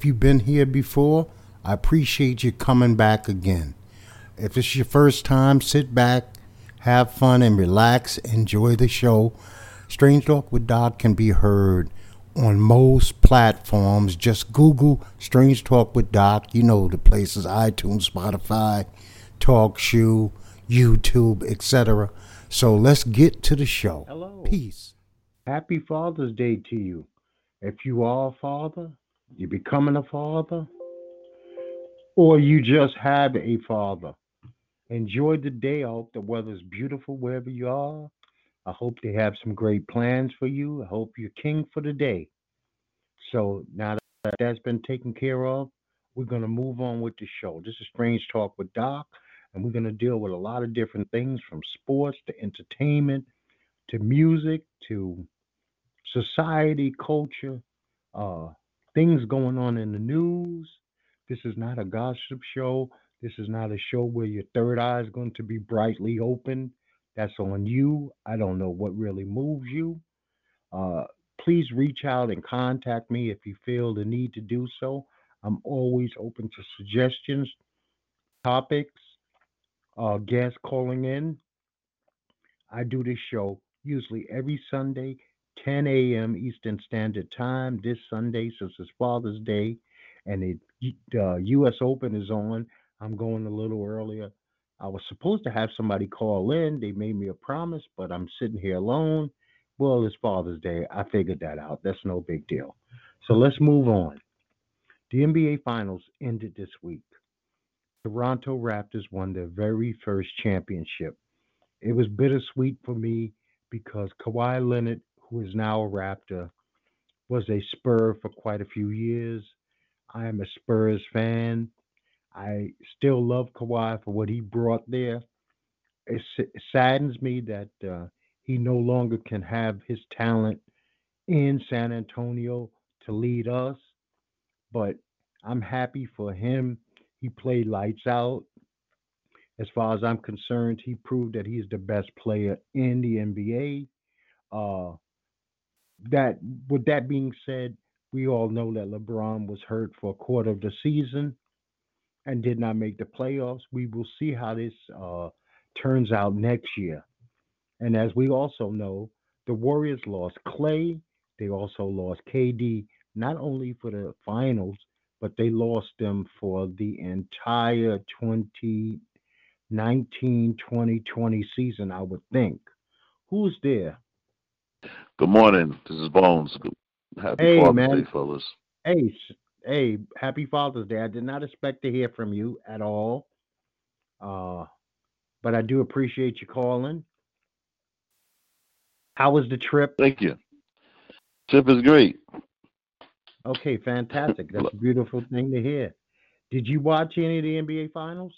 If you've been here before, I appreciate you coming back again. If it's your first time, sit back, have fun, and relax. Enjoy the show. Strange Talk with Doc can be heard on most platforms. Just Google Strange Talk with Doc. You know the places iTunes, Spotify, TalkShoe, YouTube, etc. So let's get to the show. Hello. Peace. Happy Father's Day to you. If you are a father, you're becoming a father, or you just have a father. Enjoy the day. I hope the weather's beautiful wherever you are. I hope they have some great plans for you. I hope you're king for the day. So now that that's been taken care of, we're going to move on with the show. This is Strange Talk with Doc, and we're going to deal with a lot of different things from sports to entertainment to music to society, culture, uh, things going on in the news. This is not a gossip show. This is not a show where your third eye is going to be brightly open. That's on you. I don't know what really moves you. Uh, please reach out and contact me if you feel the need to do so. I'm always open to suggestions, topics, uh, guests calling in. I do this show usually every Sunday, 10 a.m. Eastern Standard Time. This Sunday, since it's Father's Day and the uh, U.S. Open is on, I'm going a little earlier. I was supposed to have somebody call in. They made me a promise, but I'm sitting here alone. Well, it's Father's Day. I figured that out. That's no big deal. So let's move on. The NBA Finals ended this week. Toronto Raptors won their very first championship. It was bittersweet for me because Kawhi Leonard, who is now a Raptor, was a Spur for quite a few years. I am a Spurs fan. I still love Kawhi for what he brought there. It, it saddens me that uh, he no longer can have his talent in San Antonio to lead us, but I'm happy for him. He played lights out. As far as I'm concerned, he proved that he's the best player in the NBA. Uh, that with that being said, we all know that LeBron was hurt for a quarter of the season and did not make the playoffs. We will see how this uh, turns out next year. And as we also know, the Warriors lost Klay. They also lost KD, not only for the finals, but they lost them for the entire 2019 2020 season, I would think. Who's there? Good morning. This is Bones. Happy Hey, Father's man. Day, fellas. Hey, hey, happy Father's Day. I did not expect to hear from you at all. Uh, but I do appreciate you calling. How was the trip? Thank you. Trip is great. Okay, fantastic. That's a beautiful thing to hear. Did you watch any of the NBA finals?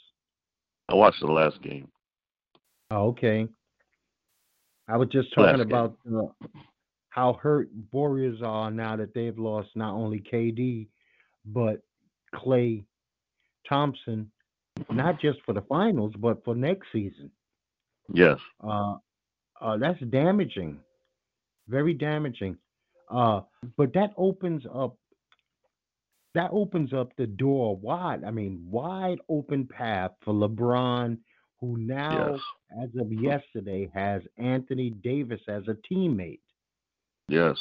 I watched the last game. Oh, okay. I was just talking about uh, how hurt Warriors are now that they've lost not only KD but Klay Thompson, not just for the finals but for next season. Yes. Uh, uh, that's damaging, very damaging. Uh, but that opens up that opens up the door wide. I mean, wide open path for LeBron, who now, Yes. as of yesterday, has Anthony Davis as a teammate. Yes.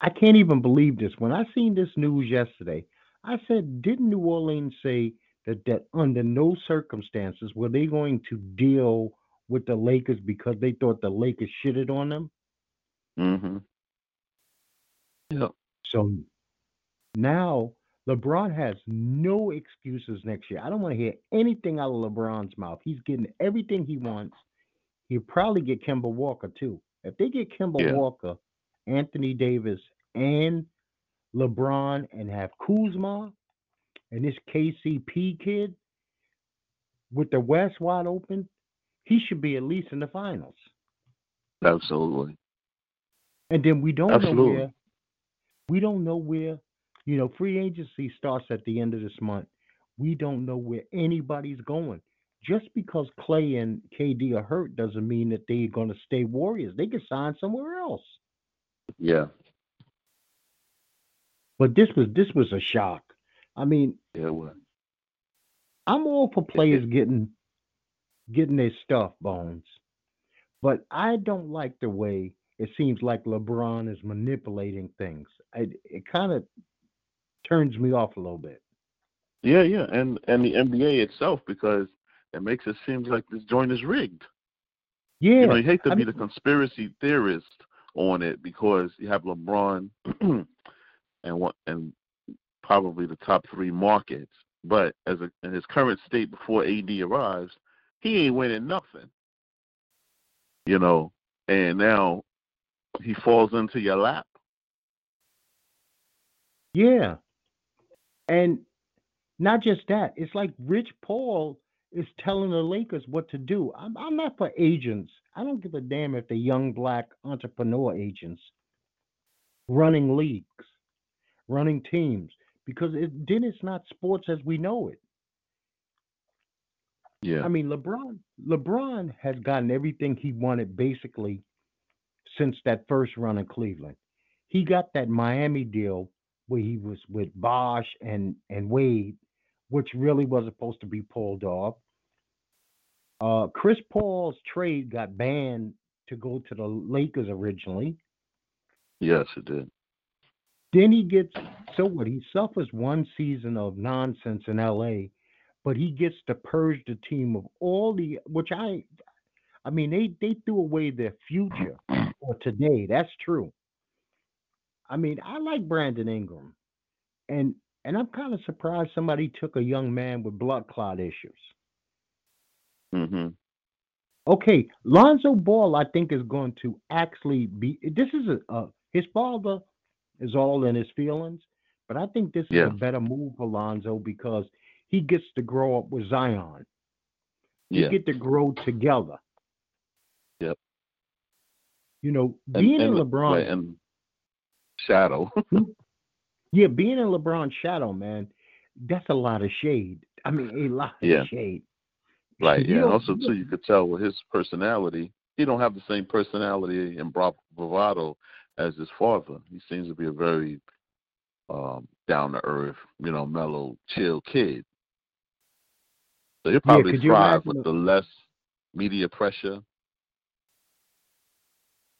I can't even believe this. When I seen this news yesterday, I said, didn't New Orleans say that that under no circumstances were they going to deal with the Lakers because they thought the Lakers shitted on them? Mm-hmm. Yep. So now LeBron has no excuses next year. I don't want to hear anything out of LeBron's mouth. He's getting everything he wants. He'll probably get Kemba Walker too. If they get Kemba Yeah. Walker, Anthony Davis, and LeBron and have Kuzma and this KCP kid with the West wide open, he should be at least in the finals. Absolutely. And then we don't know where we don't know where, you know, free agency starts at the end of this month. We don't know where anybody's going. Just because Klay and KD are hurt doesn't mean that they're going to stay Warriors. They can sign somewhere else. Yeah. But this was this was a shock. I mean, Yeah, it was. I'm all for players getting getting their stuff, Bones, but I don't like the way it seems like LeBron is manipulating things. It it kind of turns me off a little bit. yeah, yeah, and and the NBA itself because it makes it seem like this joint is rigged. You know, Yeah, you hate to I be the conspiracy theorist on it because you have LeBron and what and probably the top three markets, but as a, in his current state before AD arrives, he ain't winning nothing. You know, and now he falls into your lap. yeah, and not just that. It's like Rich Paul is telling the Lakers what to do. I'm I'm not for agents. I don't give a damn if they're young black entrepreneur agents running leagues, running teams, because it, then it's not sports as we know it. Yeah, I mean, LeBron LeBron has gotten everything he wanted basically since that first run in Cleveland. He got that Miami deal where he was with Bosh and and Wade, which really was supposed to be pulled off. Uh, Chris Paul's trade got banned to go to the Lakers originally. yes, it did. Then he gets so what? He suffers one season of nonsense in LA, but he gets to purge the team of all the which I I mean they they threw away their future for today. That's true. I mean, I like Brandon Ingram. And and I'm kind of surprised somebody took a young man with blood clot issues. Mhm. Okay, Lonzo Ball, I think, is going to actually be. This is a, a his father is all in his feelings, but I think this is a better move for Lonzo because he gets to grow up with Zion. You Yeah. get to grow together. Yep. You know, And being in LeBron, right, and shadow. yeah, being in LeBron's shadow, man, that's a lot of shade. I mean, a lot Yeah. of shade. Right, You yeah. And also too, you could tell with his personality, he don't have the same personality and bra- bravado as his father. He seems to be a very um, down to earth, you know, mellow, chill kid. So he'll probably you thrive with the less media pressure.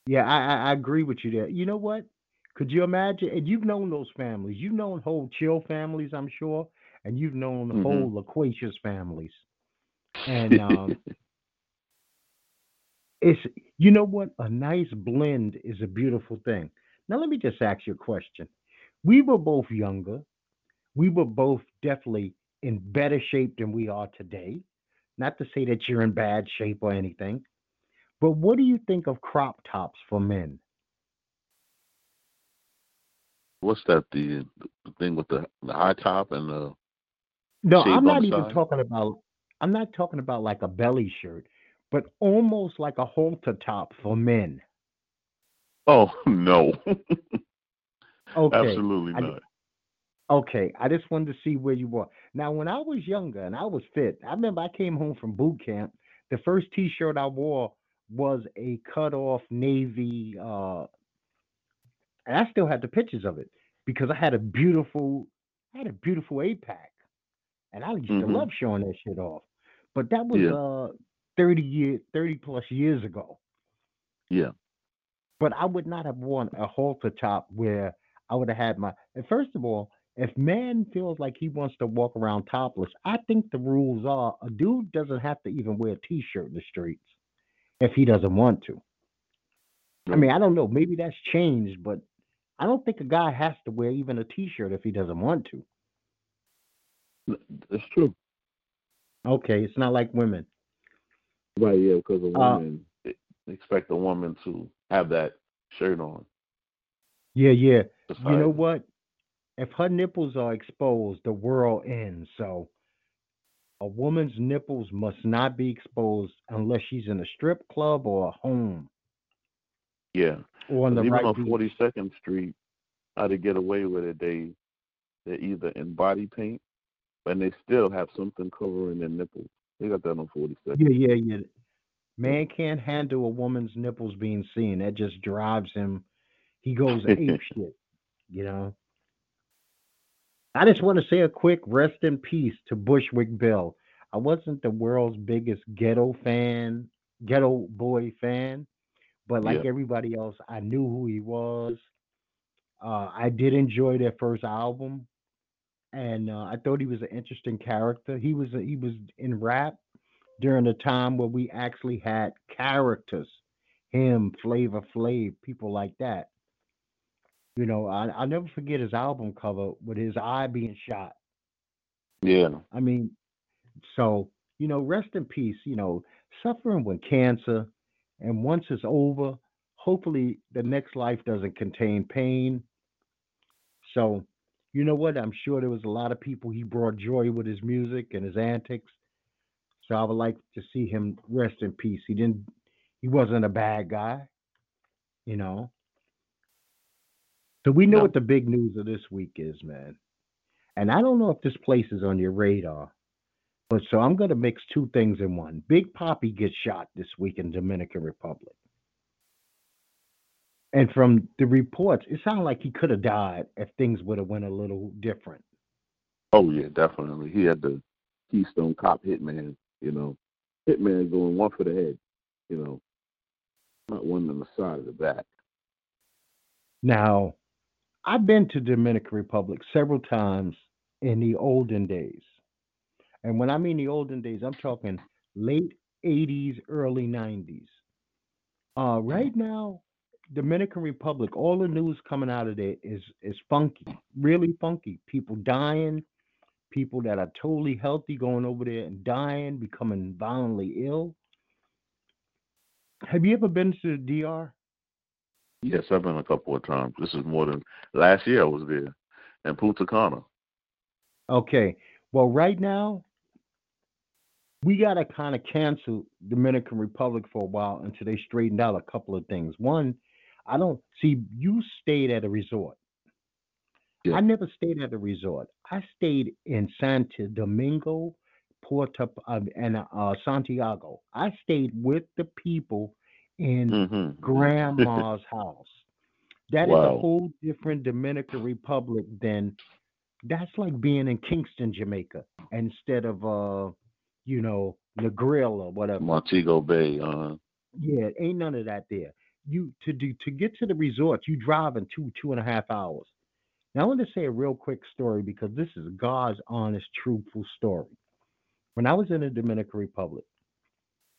Yeah, I I agree with you there. You know what? Could you imagine? And you've known those families. You've known whole chill families, I'm sure, and you've known Mhm. whole loquacious families. And um, it's you know what? A nice blend is a beautiful thing. Now let me just ask you a question. We were both younger. We were both definitely in better shape than we are today. Not to say that you're in bad shape or anything, but what do you think of crop tops for men? What's that? The, the thing with the, the high top and the No, I'm not even side? talking about I'm not talking about like a belly shirt, but almost like a halter top for men. Oh no, Okay. absolutely I not. okay, I just wanted to see where you were. Now when I was younger and I was fit, I remember I came home from boot camp. The first t-shirt I wore was a cut off navy uh and I still had the pictures of it because I had a beautiful I had a beautiful eight pack. And I used to Mhm. love showing that shit off. But that was Yeah. uh 30 year 30 plus years ago. Yeah. But I would not have worn a halter top where I would have had my and first of all, if man feels like he wants to walk around topless, I think the rules are a dude doesn't have to even wear a t-shirt in the streets if he doesn't want to. I mean, I don't know, maybe that's changed, but I don't think a guy has to wear even a t-shirt if he doesn't want to. That's true. Okay, it's not like women. Right, yeah, because a Uh, woman they expect a woman to have that shirt on. Yeah, yeah. You know what? If her nipples are exposed, the world ends. So a woman's nipples must not be exposed unless she's in a strip club or a home Yeah. on the even right on. Forty Second Street, how to get away with it? They they're either in body paint, and they still have something covering their nipples. They got that on Forty Second. Yeah, yeah, yeah. Man can't handle a woman's nipples being seen. That just drives him. He goes ape shit, you know. I just want to say a quick rest in peace to Bushwick Bill. I wasn't the world's biggest ghetto fan, Geto Boy fan, but like Yeah. everybody else, I knew who he was. Uh, I did enjoy their first album, and uh, I thought he was an interesting character. He was he was in rap during a time where we actually had characters, him, Flavor Flav, people like that. You know, I, I'll never forget his album cover with his eye being shot. Yeah. I mean, so, you know, rest in peace, you know, suffering with cancer. And once it's over, hopefully the next life doesn't contain pain. So, you know what? I'm sure there was a lot of people he brought joy with his music and his antics. So I would like to see him rest in peace. He didn't, he wasn't a bad guy, you know. So we know No. what the big news of this week is, man. And I don't know if this place is on your radar, but so I'm going to mix two things in one. Big Papi gets shot this week in Dominican Republic. And from the reports, it sounded like he could have died if things would have went a little different. Oh yeah, definitely. He had the Keystone Cop hitman. You know, hitman going one for the head. You know, not one on the side of the back. Now, I've been to Dominican Republic several times in the olden days. And when I mean the olden days, I'm talking late 80s, early 90s. Uh, right now, Dominican Republic, all the news coming out of there is is funky, really funky. People dying, people that are totally healthy going over there and dying, becoming violently ill. Have you ever been to the DR? Yes, I've been a couple of times. This is more than last year I was there. And Punta Cana. Okay. Well, right now, we got to kind of cancel Dominican Republic for a while until they straightened out a couple of things. One, I don't see you stayed at a resort. Yeah. I never stayed at a resort. I stayed in Santo Domingo, Puerto, uh, and uh, Santiago. I stayed with the people in Mm-hmm. grandma's house. That is a whole different Dominican Republic than that's like being in Kingston, Jamaica, instead of uh, you know, Negril or whatever. Montego Bay. Uh, Yeah, ain't none of that there. You to do to get to the resort, you drive in two, two and a half hours. Now I want to say a real quick story because this is God's honest, truthful story. When I was in the Dominican Republic,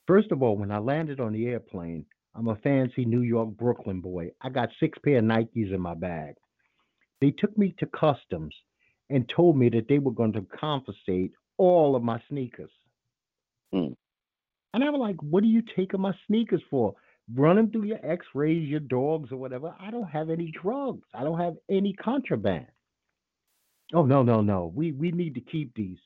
first of all, when I landed on the airplane, I'm a fancy New York, Brooklyn boy. I got six pair of Nikes in my bag. They took me to customs and told me that they were going to confiscate all of my sneakers. Hmm. And I was like, what are you taking my sneakers for? Running through your x rays, your dogs, or whatever. I don't have any drugs. I don't have any contraband. Oh, no, no, no. We, we need to keep these.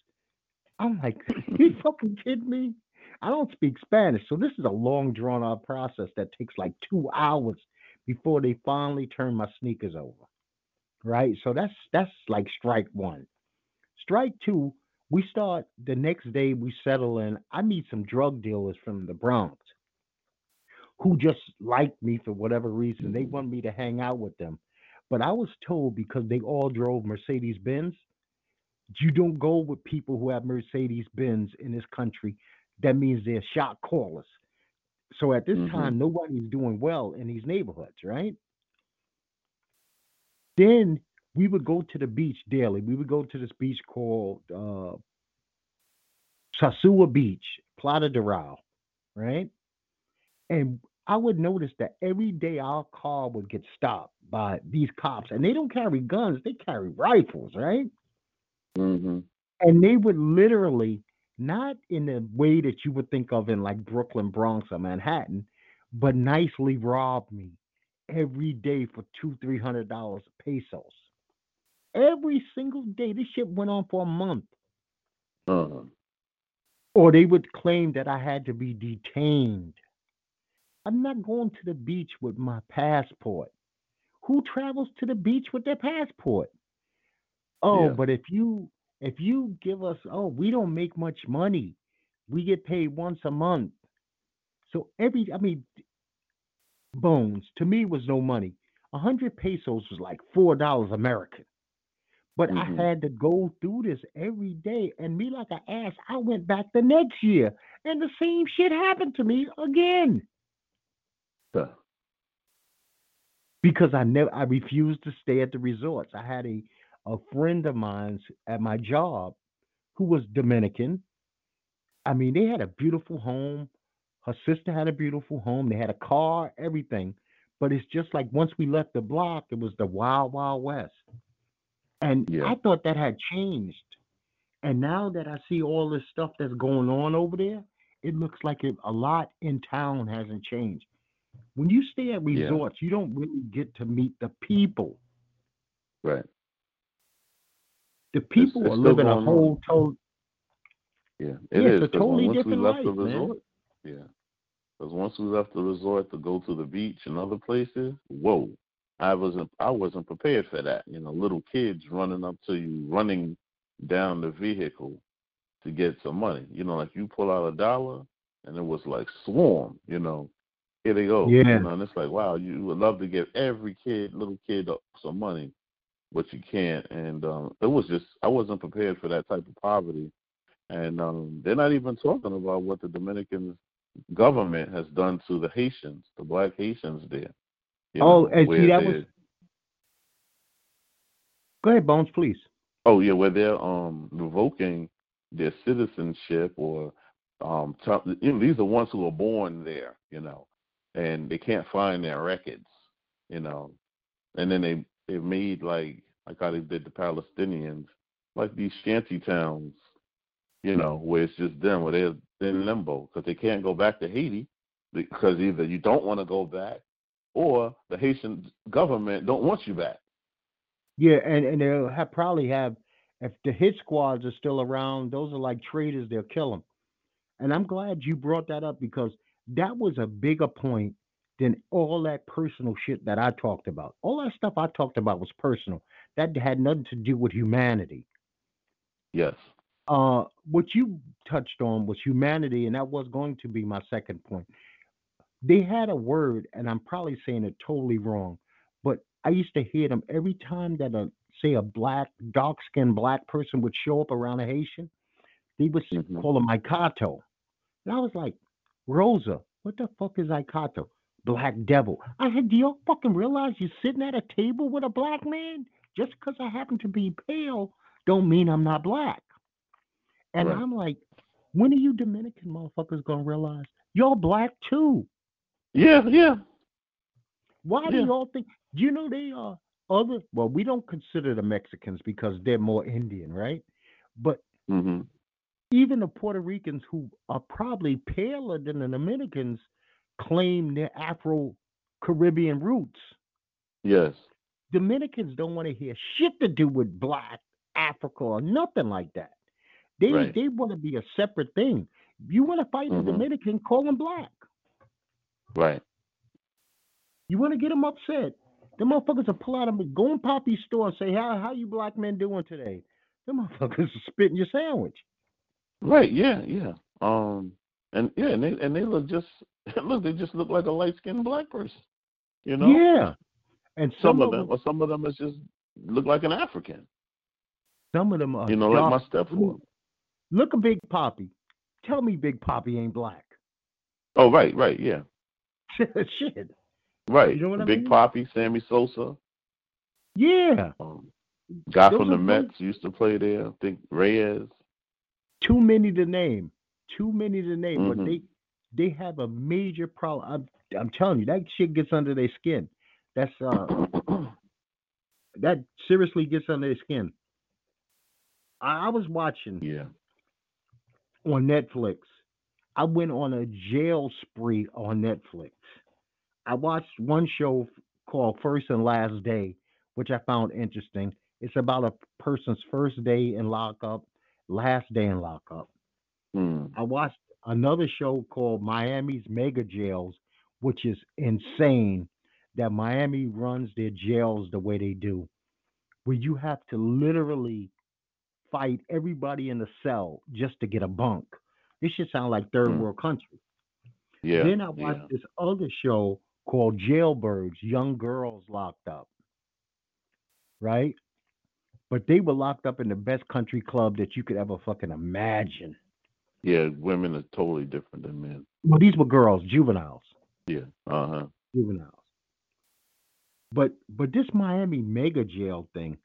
I'm like, you fucking kidding me? I don't speak Spanish. So this is a long, drawn out process that takes like two hours before they finally turn my sneakers over. Right? So that's that's like strike one. Strike two, we start the next day we settle in. I meet some drug dealers from the Bronx who just liked me for whatever reason. They want me to hang out with them. But I was told because they all drove Mercedes Benz, you don't go with people who have Mercedes Benz in this country. That means they're shot callers. So at this Mhm. time, nobody's doing well in these neighborhoods, right? Then we would go to the beach daily. We would go to this beach called uh, Sosua Beach, Plata de Rao, right? And I would notice that every day our car would get stopped by these cops, and they don't carry guns; they carry rifles, right? mm-hmm. and they would literally not in the way that you would think of in like Brooklyn, Bronx, or Manhattan, but nicely rob me every day for two, three hundred dollars pesos. Every single day. This shit went on for a month. Uh, Or they would claim that I had to be detained. I'm not going to the beach with my passport. Who travels to the beach with their passport? Oh, Yeah. but if you if you give us oh, we don't make much money. We get paid once a month. So every I mean bones to me was no money. A hundred pesos was like four dollars American. But Mhm. I had to go through this every day. And me, like an ass, I went back the next year. And the same shit happened to me again. Huh. Because I never I refused to stay at the resorts. I had a, a friend of mine at my job who was Dominican. I mean, they had a beautiful home. Her sister had a beautiful home. They had a car, everything. But it's just like once we left the block, it was the wild, wild west. And Yeah. I thought that had changed. And now that I see all this stuff that's going on over there, it looks like it, a lot in town hasn't changed. When you stay at Yeah. resorts, you don't really get to meet the people. Right. The people it's are still living a whole total. Yeah, it Yeah, is. it's a totally once we different left the life, man. yeah, because once we left the resort to go to the beach and other places, whoa, I wasn't I wasn't prepared for that. You know, little kids running up to you, running down the vehicle to get some money. You know, like you pull out a dollar, and it was like swarm. You know, here they go. Yeah. You know, and it's like wow, you would love to give every kid, little kid, some money, but you can't. And um, it was just I wasn't prepared for that type of poverty. And um, they're not even talking about what the Dominican government has done to the Haitians, the black Haitians there. You Oh, and see, that was- Go ahead, Bones, please. Oh yeah, where they're um revoking their citizenship or um t- you know, these are ones who are born there, you know, and they can't find their records, you know. And then they they made like like how they did the Palestinians, like these shanty towns, you know, where it's just them, where they're in limbo because they can't go back to Haiti because either you don't want to go back or the Haitian government don't want you back. Yeah, and and they'll have probably have if the hit squads are still around, those are like traitors. They'll kill them. And I'm glad you brought that up because that was a bigger point than all that personal shit that I talked about. All that stuff I talked about was personal. That had nothing to do with humanity. Yes. Uh, what you touched on was humanity, and that was going to be my second point. They had a word, and I'm probably saying it totally wrong, but I used to hear them every time that a say a black, dark skinned black person would show up around a Haitian, they would Mhm. call him Ikato. And I was like, Rosa, what the fuck is Ikato? Black devil. I said, Do y'all fucking realize you're sitting at a table with a black man? Just because I happen to be pale don't mean I'm not black. And Right. I'm like, when are you Dominican motherfuckers gonna realize y'all black too? Yeah, yeah. Why do y'all think? Do you know they are other? Well, we don't consider the Mexicans because they're more Indian, right? But Mhm. even the Puerto Ricans who are probably paler than the Dominicans claim their Afro Caribbean roots. Yes. Dominicans don't want to hear shit to do with black Africa or nothing like that. They Right. they want to be a separate thing. You want to fight Mhm. the Dominican, call them black. Right. You want to get them upset. The motherfuckers will pull out of go in Poppy's store and say, "How how you black men doing today?" The motherfuckers will spit in your sandwich. Right. Yeah. Yeah. Um. And yeah, and they and they look just look. They just look like a light skinned black person. You know. Yeah, and Some, some, of them, or some of them, is just look like an African. some of them are You know, like dark. my stepfather. Look at Big Papi. Tell me Big Papi ain't black. Oh, right. Right. Yeah. Shit. Right. You know what I Big mean? Papi, Sammy Sosa, Yeah. um, guy Those from the Mets used to play there. I think Reyes. Too many to name. Too many to name. But Mhm. they they have a major problem. I'm I'm telling you, that shit gets under their skin. That's uh that seriously gets under their skin. I, I was watching yeah. on Netflix. I went on a jail spree on Netflix. I watched one show called First and Last Day, which I found interesting. It's about a person's first day in lockup, last day in lockup. Mm. I watched another show called Miami's Mega Jails, which is insane that Miami runs their jails the way they do, where you have to literally fight everybody in the cell just to get a bunk. This should sound like third Hmm. world country. Yeah. Then I watched yeah. this other show called Jailbirds, Young Girls Locked Up. Right? but they were locked up in the best country club that you could ever fucking imagine. Yeah, women are totally different than men. Well, these were girls, juveniles, Yeah. Uh huh. juveniles. But but this Miami mega jail thing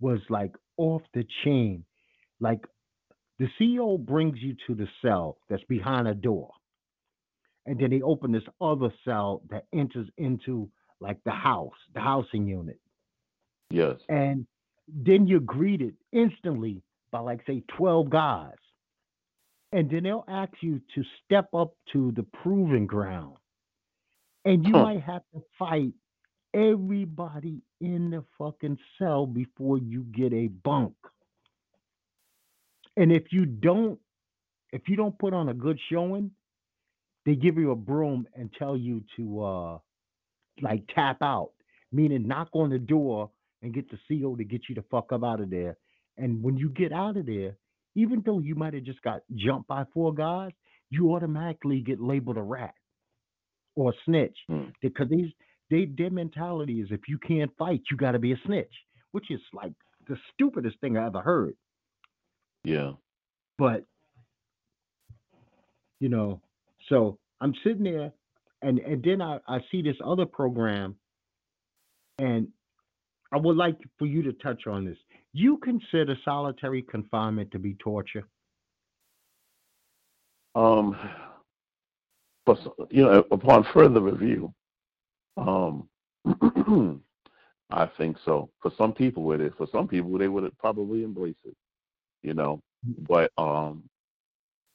was like off the chain. Like the CEO brings you to the cell that's behind a door. And then they open this other cell that enters into like the house, the housing unit. Yes. And then you're greeted instantly by like say 12 guys. And then they'll ask you to step up to the proving ground. And you Huh. might have to fight everybody in the fucking cell before you get a bunk. And if you don't if you don't put on a good showing, they give you a broom and tell you to uh like tap out, meaning knock on the door and get the CO to get you the fuck up out of there. And when you get out of there, even though you might have just got jumped by four guys, you automatically get labeled a rat or a snitch Hmm. because these they their mentality is if you can't fight, you got to be a snitch, which is like the stupidest thing I ever heard. Yeah. But you know, so I'm sitting there, and and then I I see this other program, and I would like for you to touch on this. You consider solitary confinement to be torture? Um, but you know, upon further review, um, I think so. For some people, it is. For some people, they would probably embrace it. You know, but um,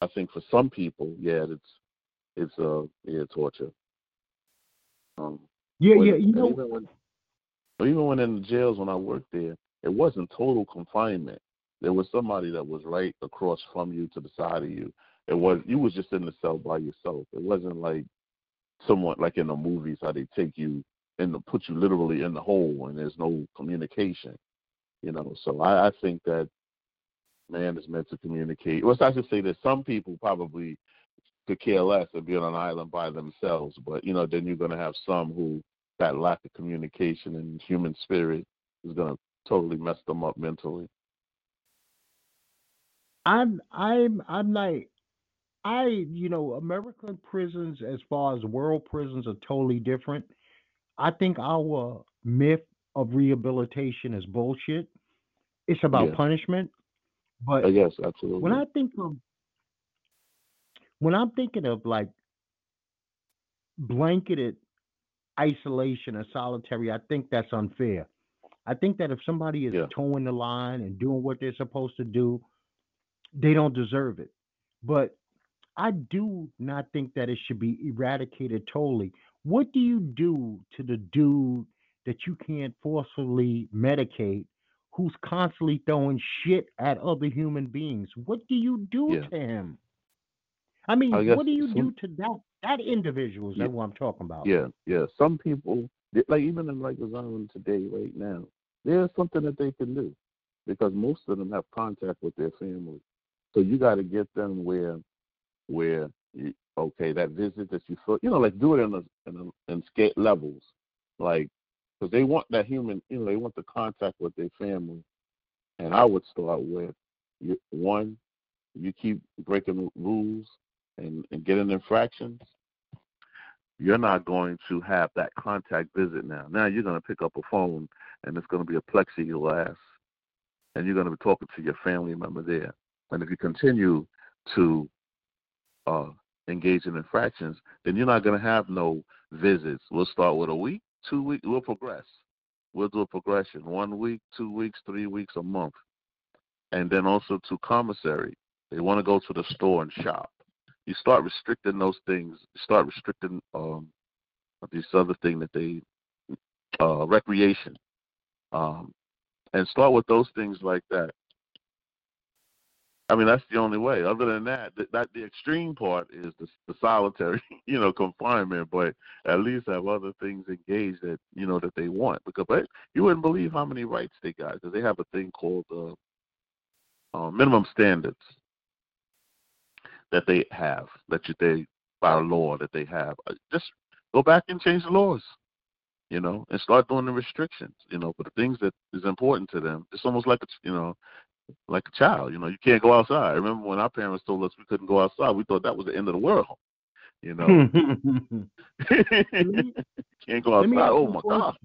I think for some people, yeah, it's it's uh yeah torture. Um, Yeah, yeah. You know, even when even when in the jails when I worked there, it wasn't total confinement. There was somebody that was right across from you to the side of you. It was you was just in the cell by yourself. It wasn't like someone like in the movies how they take you and put you literally in the hole and there's no communication. You know, so I, I think that man is meant to communicate. Well, I should say that some people probably could care less and be on an island by themselves, but you know, then you're gonna have some who that lack of communication and human spirit is gonna totally mess them up mentally. I'm I'm I'm like I you know American prisons as far as world prisons are totally different. I think our myth of rehabilitation is bullshit. It's about Yeah. punishment. But Uh, yes, absolutely. when I think of when I'm thinking of like blanketed isolation or solitary, I think that's unfair. I think that if somebody is Yeah. toeing the line and doing what they're supposed to do, they don't deserve it. But I do not think that it should be eradicated totally. What do you do to the dude that you can't forcefully medicate who's constantly throwing shit at other human beings? What do you do Yeah. to him? I mean, I what do you some- do to that that individual? Is Yeah. that what I'm talking about? Yeah, yeah. Some people, like even in Rikers Island today, right now, there's something that they can do because most of them have contact with their family. So you got to get them where, where you, okay, that visit that you feel, you know, like do it in a, in a, in scale levels, like because they want that human, you know, they want the contact with their family. And I would start with you, one, you keep breaking rules and, and getting infractions you're not going to have that contact visit now. Now you're going to pick up a phone and it's going to be a plexiglass and you're going to be talking to your family member there. And if you continue to uh, engage in infractions, then you're not going to have no visits. We'll start with a week, two weeks, we'll progress. We'll do a progression one week, two weeks, three weeks, a month. And then also to commissary. They want to go to the store and shop you start restricting those things. Start restricting um, this other thing that they uh, recreation, um, and start with those things like that. I mean, that's the only way. Other than that, that, that the extreme part is the, the solitary, you know, confinement. But at least have other things engaged that you know that they want. Because but you wouldn't believe how many rights they got because they have a thing called uh, uh, minimum standards that they have, that you, they by law that they have. Uh, Just go back and change the laws. you know, and start doing the restrictions, you know, for the things that is important to them. It's almost like a, you know, like a child. You know, you can't go outside. I remember when our parents told us we couldn't go outside, we thought that was the end of the world. You know, can't go outside. Oh my god.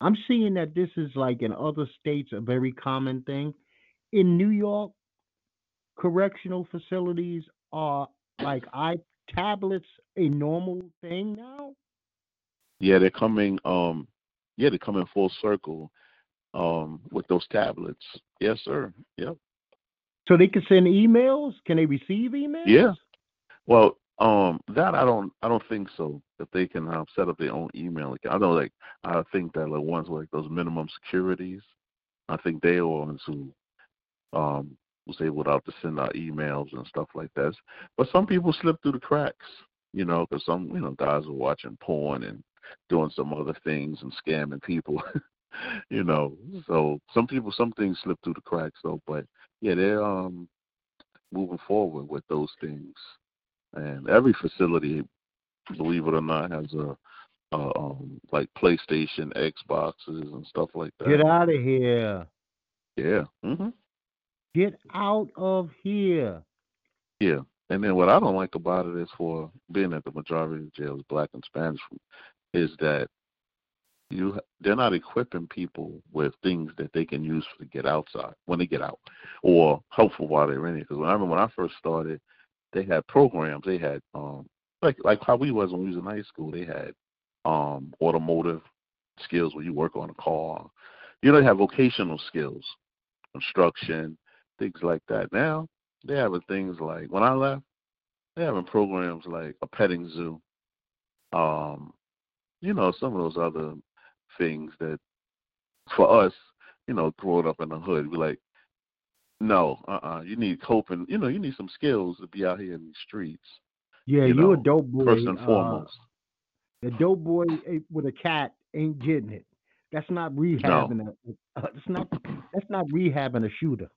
I'm seeing that this is like in other states a very common thing. In New York, correctional facilities are like i tablets a normal thing now. Yeah, they're coming. Um, yeah, they're coming full circle. Um, with those tablets. Yes, sir. Yep. So they can send emails. Can they receive emails? Yeah. Well, um, that I don't, I don't think so. If they can um, set up their own email account, I don't know, like, I think that like ones like those minimum securities, I think they are ones who um was able to, to send out emails and stuff like that. But some people slip through the cracks, you know, because some, you know, guys are watching porn and doing some other things and scamming people. you know, so some people, some things slip through the cracks though. But yeah, they're um moving forward with those things, and every facility, believe it or not, has a uh, um, like PlayStation, Xboxes, and stuff like that. Get out of here. Yeah. hmm Get out of here. Yeah. And then what I don't like about it is for being at the majority of jails, black and Spanish, is that you they're not equipping people with things that they can use to get outside when they get out, or helpful while they're in it. Because when I remember when I first started, they had programs. They had um like like how we was when we was in high school. They had um automotive skills where you work on a car. You know, they have vocational skills, construction, things like that. Now they're having things like when I left, they're having programs like a petting zoo. Um, you know, some of those other things that for us, you know, growing up in the hood, we're like, no, uh uh-uh, uh you need coping you know, you need some skills to be out here in the streets. Yeah, you, know, a dope boy. First and uh, foremost. The dope boy with a cat ain't getting it. That's not rehabbing no. a. Uh, that's not. That's not rehabbing a shooter.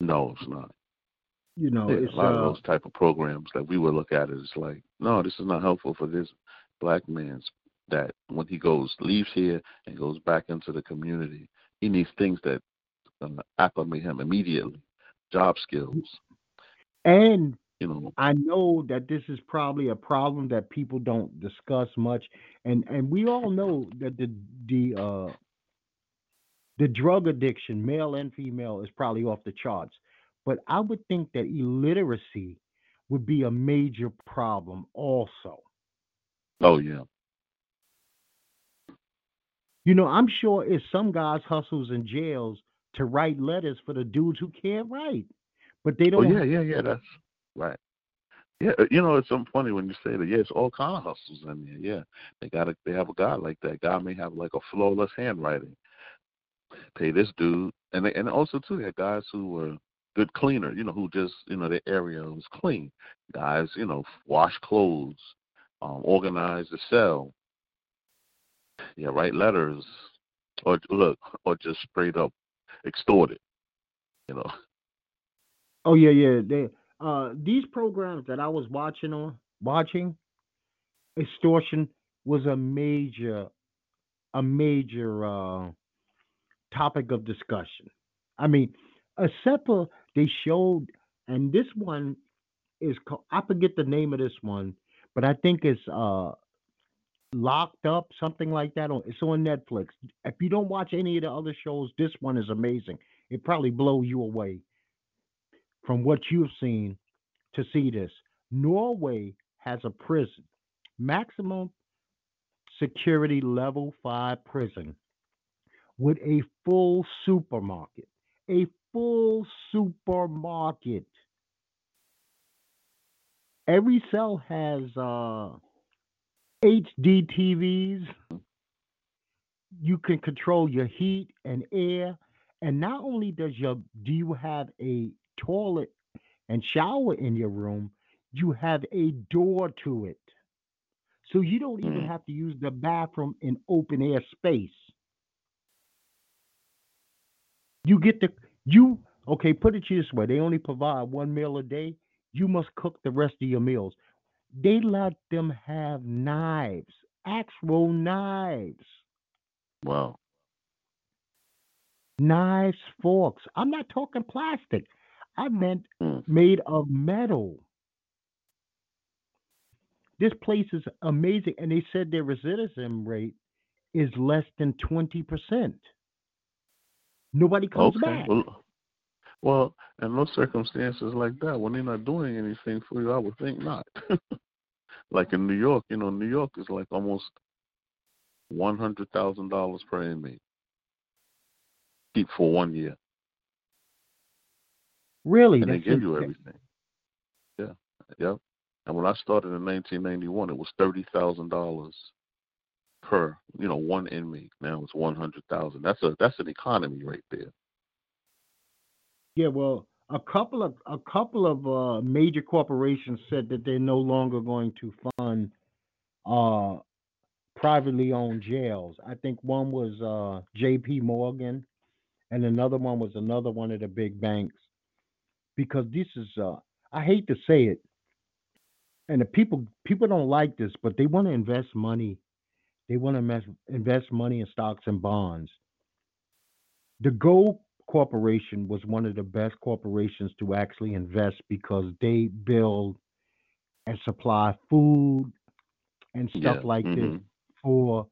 No, it's not. You know, yeah, it's a lot uh, of those type of programs that we would look at it as like, no, this is not helpful for this black man's that when he goes leaves here and goes back into the community, he needs things that um, acclimate him immediately, job skills. And you know, I know that this is probably a problem that people don't discuss much, and and we all know that the the uh the drug addiction, male and female, is probably off the charts. But I would think that illiteracy would be a major problem also. Oh yeah. You know, I'm sure it's some guys hustles in jails to write letters for the dudes who can't write, but they Oh don't. yeah, yeah, yeah. That's right. Yeah, uh, you know, it's so funny when you say that. Yeah, it's all kind of hustles in there. Yeah, they got a, they have a guy like that. Guy may have like a flawless handwriting. Pay this dude, and they, and also too, they had guys who were good cleaner. You know, who just you know the area was clean. Guys, you know, wash clothes, um, organize the cell. Yeah, write letters, or look, or just straight up extort it. You know. Oh yeah, yeah. They uh these programs that I was watching on watching, extortion was a major a major uh topic of discussion. I mean, a SEPA they showed, and this one is called, I forget the name of this one, but I think it's uh locked up, something like that. On it's on Netflix. If you don't watch any of the other shows, this one is amazing. It probably blow you away from what you've seen to see this. Norway has a prison, maximum security level five prison with a full supermarket. A full supermarket. Every cell has uh, HD TVs. You can control your heat and air. And not only does your do you have a toilet and shower in your room, you have a door to it. So you don't even Mm. have to use the bathroom in open air space. You get the you okay, put it this way. They only provide one meal a day. You must cook the rest of your meals. They let them have knives actual knives. Wow. Knives, forks. I'm not talking plastic. I meant Mm. made of metal. This place is amazing, and they said their recidivism rate is less than twenty percent. Nobody comes Okay. back. Well, well, in those circumstances like that, when they're not doing anything for you, I would think not. like in New York, you know, New York is like almost one hundred thousand dollars per inmate. Keep for one year, Really, and they give you everything. Yeah, yep. And when I started in 1991, it was thirty thousand dollars per, you know, one inmate. Now it's one hundred thousand. That's a that's an economy right there. Yeah, well, a couple of a couple of uh, major corporations said that they're no longer going to fund uh, privately owned jails. I think one was uh, J.P. Morgan, and another one was another one of the big banks. Because this is, uh, I hate to say it, and the people people don't like this, but they want to invest money. They want to invest, money in stocks and bonds. The Gold Corporation was one of the best corporations to actually invest because they build and supply food and stuff Yeah, like this mhm. for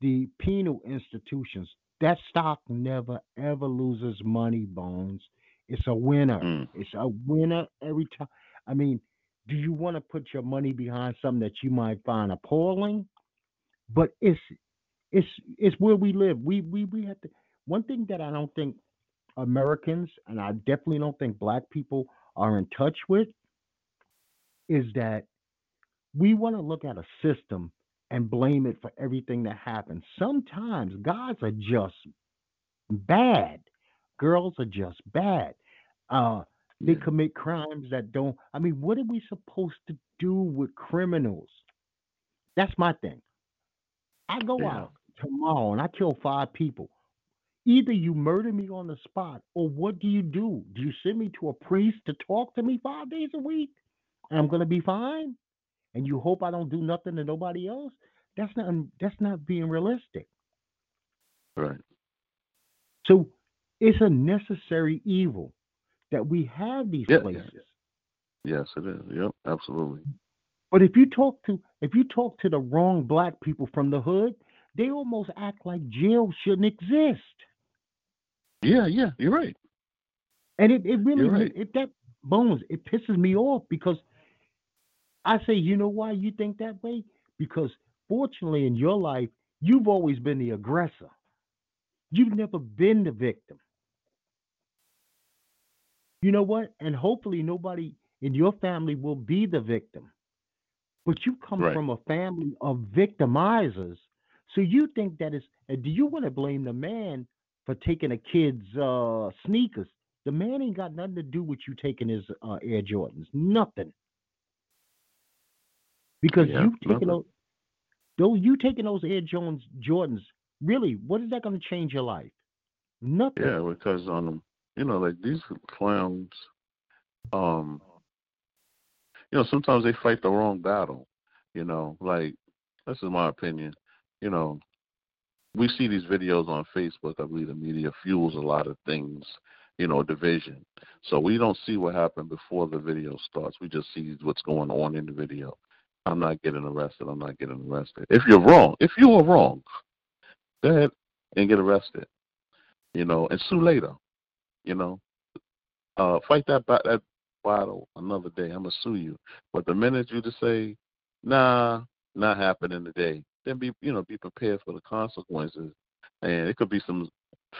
the penal institutions. That stock never ever loses money, Bones. It's a winner. Mm. It's a winner every time. I mean, do you want to put your money behind something that you might find appalling? But it's it's it's where we live. We we we have to. One thing that I don't think Americans and I definitely don't think Black people are in touch with is that we want to look at a system and blame it for everything that happens. Sometimes guys are just bad. Girls are just bad. Uh, they commit crimes that don't. I mean, what are we supposed to do with criminals? That's my thing. I go Yeah. out tomorrow and I kill five people. Either you murder me on the spot, or what do you do? Do you send me to a priest to talk to me five days a week? And I'm gonna be fine? And you hope I don't do nothing to nobody else? That's not that's not being realistic. Right. So it's a necessary evil that we have these Yeah, yeah, places. Yes, it is. Yep, absolutely. But if you talk to if you talk to the wrong black people from the hood, they almost act like jail shouldn't exist. Yeah, yeah, you're right. And it, it really right. it, that bones, it pisses me off because I say, you know why you think that way? Because fortunately in your life, you've always been the aggressor. You've never been the victim. You know what? And hopefully nobody in your family will be the victim. But you come Right. from a family of victimizers. So you think that is do you want to blame the man for taking a kid's uh, sneakers? The man ain't got nothing to do with you taking his uh, Air Jordans. Nothing. Because Yeah, you've taken nothing. those, though you taking those Air Jones Jordans, really, what is that going to change your life? Nothing. Yeah, because um, you know, like these clowns, um, you know, sometimes they fight the wrong battle. You know, like this is my opinion. You know, we see these videos on Facebook. I believe the media fuels a lot of things. You know, division. So we don't see what happened before the video starts. We just see what's going on in the video. I'm not getting arrested. I'm not getting arrested. If you're wrong, if you are wrong, go ahead and get arrested. You know, and sue later. You know, uh, fight that that battle another day. I'm gonna sue you. But the minute you just say, "Nah, not happening today," then be you know be prepared for the consequences, and it could be some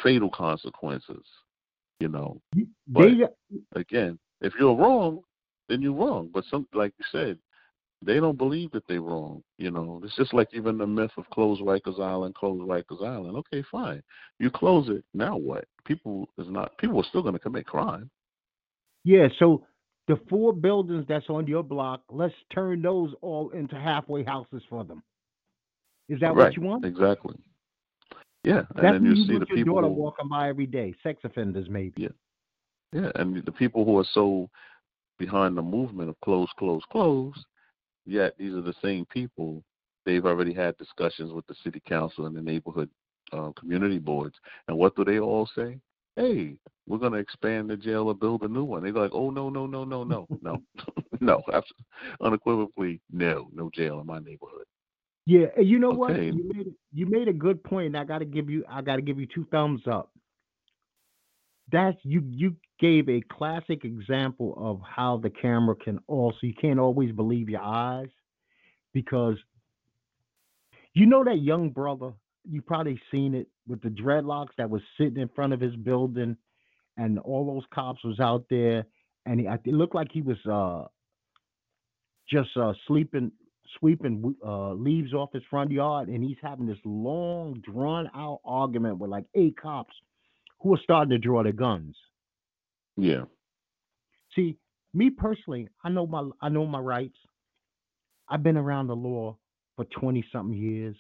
fatal consequences. You know, But- They, uh, again, if you're wrong, then you're wrong. But some, like you said, they don't believe that they're wrong. You know, it's just like even the myth of close Rikers Island, close Rikers Island. Okay, fine, you close it. Now what? People is not. People are still going to commit crime. yeah, so the four buildings that's on your block, let's turn those all into halfway houses for them. Is that right. what you want? Exactly. Yeah, and That's then you you see the people. daughter who- walking by every day. Sex offenders, maybe. Yeah. Yeah, and the people who are so behind the movement of close, close, close, yet these are the same people they've already had discussions with the city council and the neighborhood uh, community boards. And what do they all say? Hey, we're going to expand the jail or build a new one. They're like, oh no, no, no, no, no, no, no, unequivocally, no, no jail in my neighborhood. Yeah, you know okay. what? You made you made a good point. And I got to give you I got to give you two thumbs up. That's you you gave a classic example of how the camera can also you can't always believe your eyes because you know that young brother you probably seen it with the dreadlocks that was sitting in front of his building and all those cops was out there and he, it looked like he was uh just uh sleeping sweeping uh leaves off his front yard and he's having this long drawn out argument with like eight cops who are starting to draw their guns yeah see me personally i know my i know my rights i've been around the law for 20 something years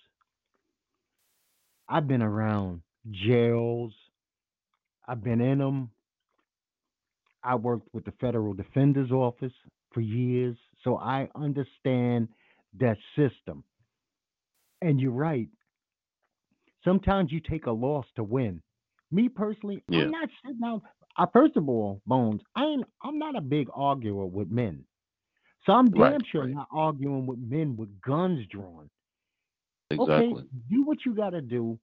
I've been around jails. I've been in them. I worked with the Federal Defender's Office for years, so I understand that system. And you're right. Sometimes you take a loss to win. Me personally, yeah. I'm not sitting. I, first of all, Bones, I ain't. I'm not a big arguer with men, so I'm damn right, sure right. not arguing with men with guns drawn. Exactly. Okay, do what you got to do.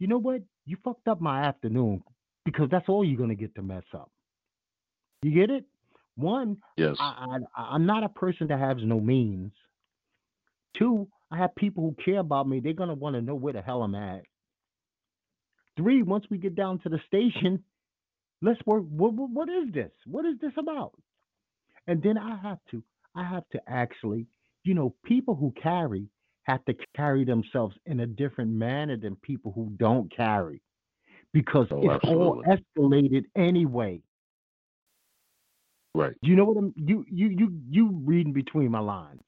You know what? You fucked up my afternoon because that's all you're gonna get to mess up. You get it? One, yes, I, I I'm not a person that has no means. Two, I have people who care about me. They're gonna want to know where the hell I'm at. Three, once we get down to the station, let's work. What, what is this? What is this about? And then I have to, I have to actually, you know, people who carry have to carry themselves in a different manner than people who don't carry because oh, it's absolutely. all escalated anyway. Right. You know what I'm you you you you reading between my lines.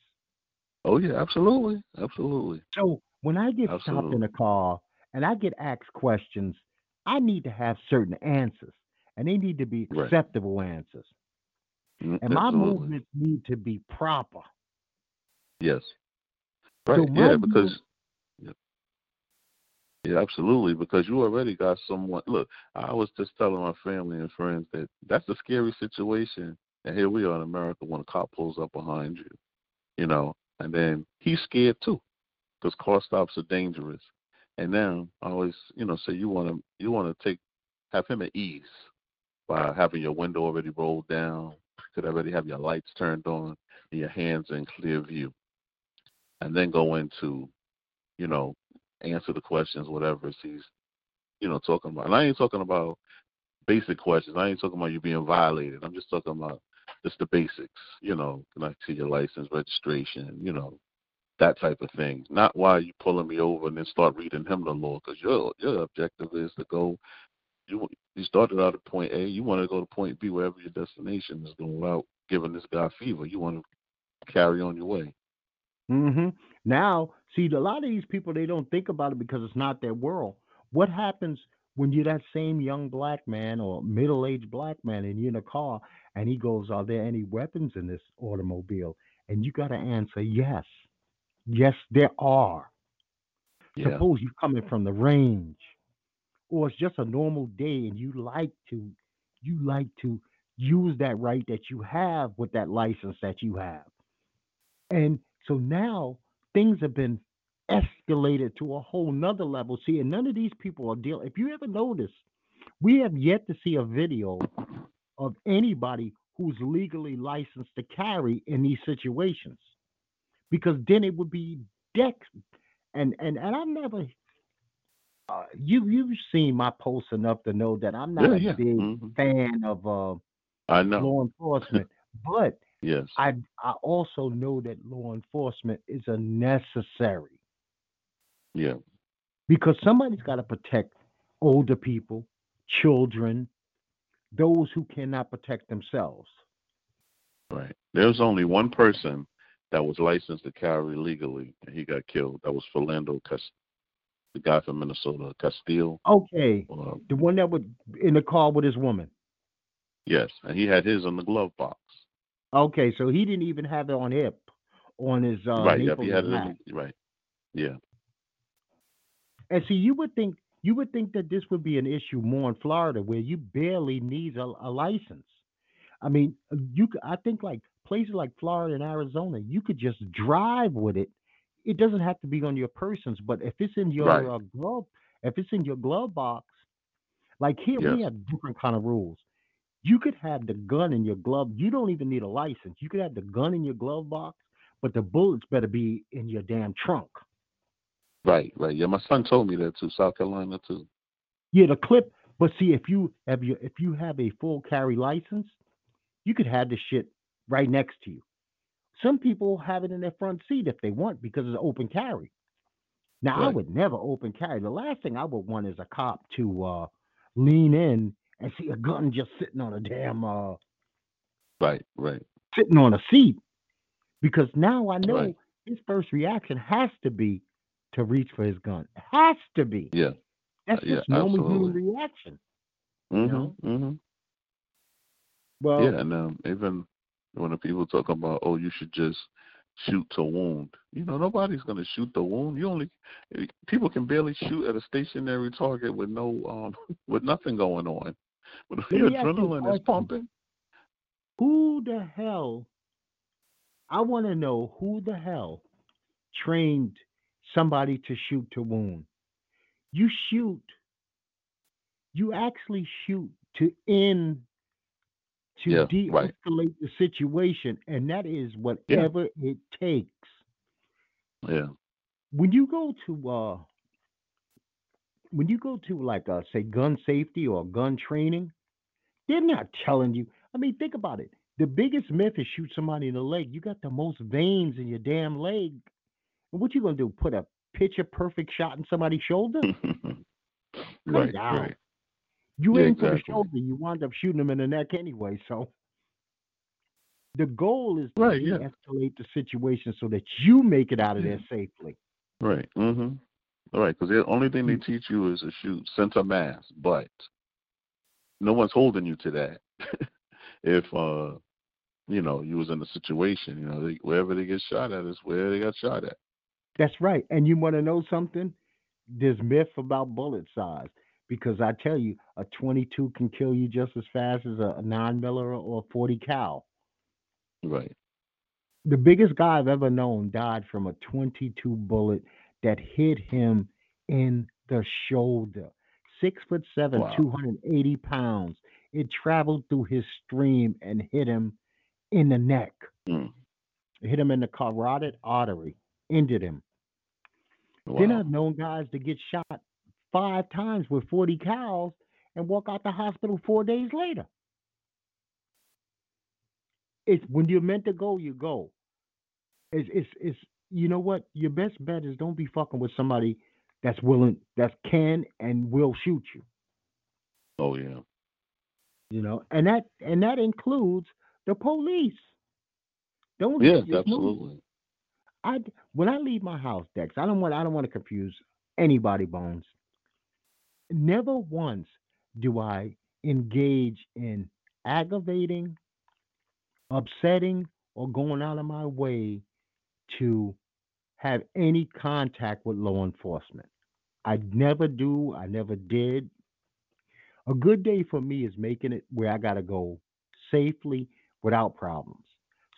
Oh yeah, absolutely. Absolutely. So when I get absolutely. stopped in a car and I get asked questions, I need to have certain answers. And they need to be acceptable right. answers. Mm, and my movements need to be proper. Yes. Right. So yeah, because yeah. yeah, absolutely. Because you already got someone. Look, I was just telling my family and friends that that's a scary situation. And here we are in America when a cop pulls up behind you, you know, and then he's scared too, because car stops are dangerous. And then I always, you know, say you want to you want to take have him at ease by having your window already rolled down, could already have your lights turned on, and your hands in clear view and then go into, you know, answer the questions, whatever he's, you know, talking about. And I ain't talking about basic questions. I ain't talking about you being violated. I'm just talking about just the basics, you know, I see your license, registration, you know, that type of thing. Not why you pulling me over and then start reading him the law, because your your objective is to go. You you started out at point A, you want to go to point B, wherever your destination is going without giving this guy fever. You want to carry on your way. hmm Now, see, a lot of these people they don't think about it because it's not their world. What happens when you're that same young black man or middle-aged black man and you're in a car and he goes, "Are there any weapons in this automobile?" And you got to answer, "Yes, yes, there are." Yeah. Suppose you're coming from the range, or it's just a normal day and you like to, you like to use that right that you have with that license that you have, and so now things have been escalated to a whole nother level. See, and none of these people are dealing. If you ever notice, we have yet to see a video of anybody who's legally licensed to carry in these situations, because then it would be deck. And and and I've never. Uh, you you've seen my posts enough to know that I'm not yeah, a yeah. big mm-hmm. fan of uh, I know law enforcement, but Yes. I I also know that law enforcement is a necessary Yeah. because somebody's got to protect older people, children, those who cannot protect themselves. Right. There's only one person that was licensed to carry legally, and he got killed. That was Philando Cast, the guy from Minnesota, Castile. Okay, Uh, the one that was in the car with his woman. yes, and he had his in the glove box. Okay, so he didn't even have it on hip on his uh, right. Yep. He had it. In, right. Yeah. And see, you would think you would think that this would be an issue more in Florida, where you barely need a, a license. I mean, you. I think like places like Florida and Arizona, you could just drive with it. It doesn't have to be on your persons, but if it's in your Right. uh, glove, if it's in your glove box, like here we have different kind of rules. You could have the gun in your glove. You don't even need a license. You could have the gun in your glove box, but the bullets better be in your damn trunk. Right. Right. Yeah. My son told me that too. South Carolina too. Yeah, the clip. But see, if you have your if you have a full carry license, you could have the shit right next to you. Some people have it in their front seat if they want because it's open carry. Now I would never open carry. The last thing I would want is a cop to uh, lean in and see a gun just sitting on a damn uh, Right. Right. sitting on a seat. Because now I know Right. his first reaction has to be to reach for his gun. It Has to be. Yeah. That's yeah, just normal human absolutely. reaction. Mhm. know? Mhm. Well, Yeah. And um, even when the people talk about, oh, you should just shoot to wound. You know, nobody's gonna shoot the wound. You only people can barely shoot at a stationary target with no um with nothing going on. When your me ask you a adrenaline is pumping. who the hell I want to know who the hell trained somebody to shoot to wound. You shoot, you actually shoot to end to Yeah, de-escalate right. the situation, and that is whatever it takes. Yeah. When you go to uh when you go to like uh say gun safety or gun training, they're not telling you. I mean, think about it. The biggest myth is shoot somebody in the leg. You got the most veins in your damn leg. What you gonna do? Put a picture perfect shot in somebody's shoulder? right. down. Right. You Yeah, aim for the shoulder, you wind up shooting them in the neck anyway. So the goal is to Right, yeah. de-escalate the situation so that you make it out of there safely. Right. Mhm. All right. Because the only thing they Mm. teach you is to shoot center mass, but no one's holding you to that. if uh, you know, you was in a situation, you know, they, wherever they get shot at is where they got shot at. That's right. And you want to know something? There's myth about bullet size because I tell you, a 22 can kill you just as fast as a 9 miller or a 40 cal. Right. The biggest guy I've ever known died from a 22 bullet that hit him in the shoulder. Six foot seven, Wow. 280 pounds. It traveled through his stream and hit him in the neck. Mm. It hit him in the carotid artery, injured him. Wow. Then I've known guys to get shot five times with 40 cals and walk out the hospital four days later. It's when you're meant to go, you go. It's it's it's you know what? Your best bet is don't be fucking with somebody that's willing, that can and will shoot you. oh yeah. You know, and that and that includes the police. Don't Yes, absolutely. I when I leave my house, Dex, I don't want I don't want to confuse anybody, Bones. Never once do I engage in aggravating, upsetting, or going out of my way to have any contact with law enforcement. I never do. I never did. A good day for me is making it where I got to go safely without problems.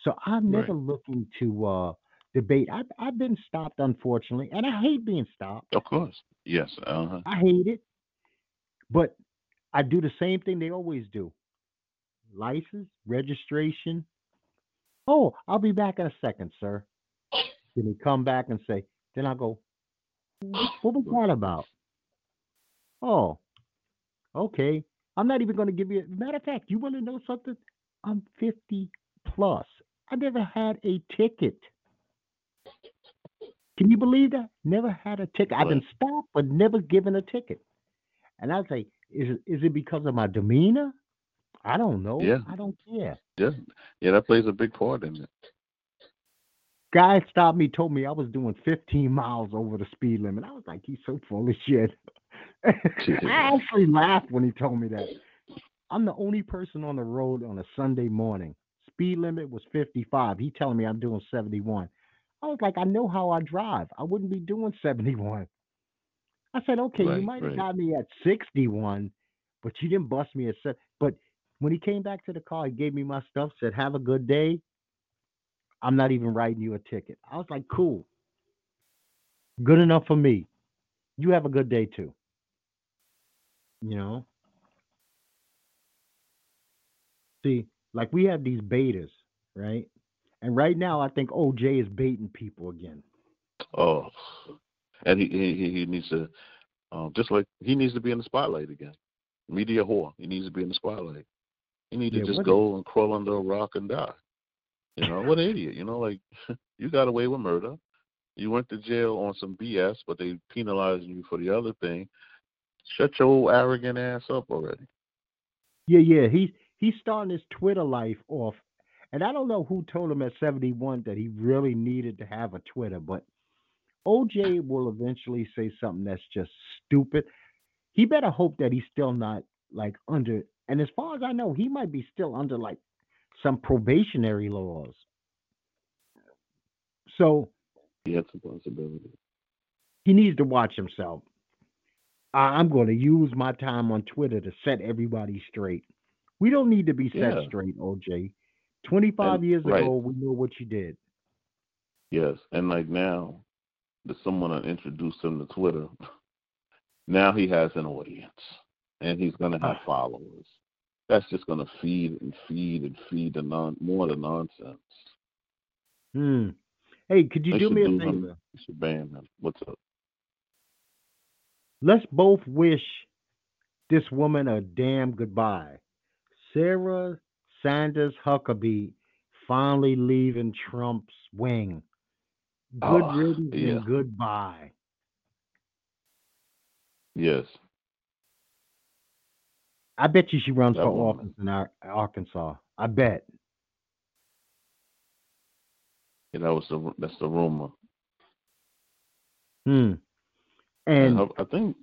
So I'm never looking to uh, debate. I've, I've been stopped, unfortunately, and I hate being stopped. Of course. Yes. Uh huh. I hate it. But I do the same thing they always do license, registration. Oh, I'll be back in a second, sir. Then he come back and say, then I go, what was that about? Oh, okay. I'm not even going to give you. A matter of fact, you want to know something? I'm 50 plus. I never had a ticket. Can you believe that? Never had a ticket. I've been stopped, but never given a ticket. And I'd say, is it, is it because of my demeanor? I don't know. Yeah. I don't care. Yeah. Yeah. That plays a big part in it. Guy stopped me, told me I was doing 15 miles over the speed limit. I was like, he's so full of shit. I actually laughed when he told me that. I'm the only person on the road on a Sunday morning. Speed limit was 55. He telling me I'm doing 71. I was like, I know how I drive. I wouldn't be doing 71. I said, okay, you might have right. got me at 61, but you didn't bust me at seven. But when he came back to the car, he gave me my stuff, said, have a good day. I'm not even writing you a ticket. I was like, cool. Good enough for me. You have a good day too. You know? See, like we have these betas, right? And right now, I think OJ is baiting people again. Oh, and he he he needs to, um, just like he needs to be in the spotlight again. Media whore. He needs to be in the spotlight. He needs Yeah, to just go and crawl under a rock and die. You know, what an idiot. You know, like you got away with murder. You went to jail on some BS, but they penalizing you for the other thing. Shut your old arrogant ass up already. Yeah, yeah. He's he's starting his Twitter life off. And I don't know who told him at 71 that he really needed to have a Twitter, but OJ will eventually say something that's just stupid. He better hope that he's still not like under and as far as I know, he might be still under like some probationary laws. So He has a possibility. he needs to watch himself. I'm going to use my time on Twitter to set everybody straight. We don't need to be set Yeah. straight, OJ. 25 And- years right. ago, we know what you did. Yes, and like now, that someone introduced him to Twitter. Now he has an audience, and he's gonna have Ah. followers. That's just gonna feed and feed and feed the non more the nonsense. Hmm. Hey, could you They do me a do favor? him. Should ban him. What's up? Let's both wish this woman a damn goodbye. Sarah Sanders Huckabee finally leaving Trump's wing. Good Oh, riddance yeah. and goodbye. Yes, I bet you she runs That for woman. office in Arkansas. I bet. yeah, that was the that's the rumor. Hmm. And And I think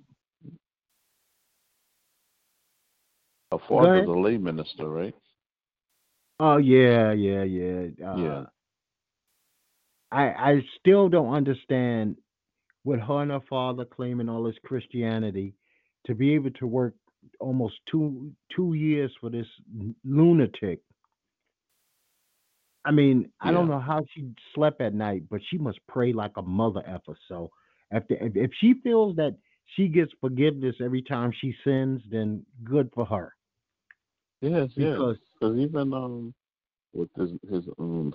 her Go father's ahead. a lay minister, right? Oh yeah, yeah, yeah. Uh, Yeah. I I still don't understand with her and her father claiming all this Christianity to be able to work almost two two years for this lunatic. I mean, I don't know how she slept at night, but she must pray like a mother effer. So the, if if she feels that she gets forgiveness every time she sins, then good for her. Yes, yes. Because even um with his his um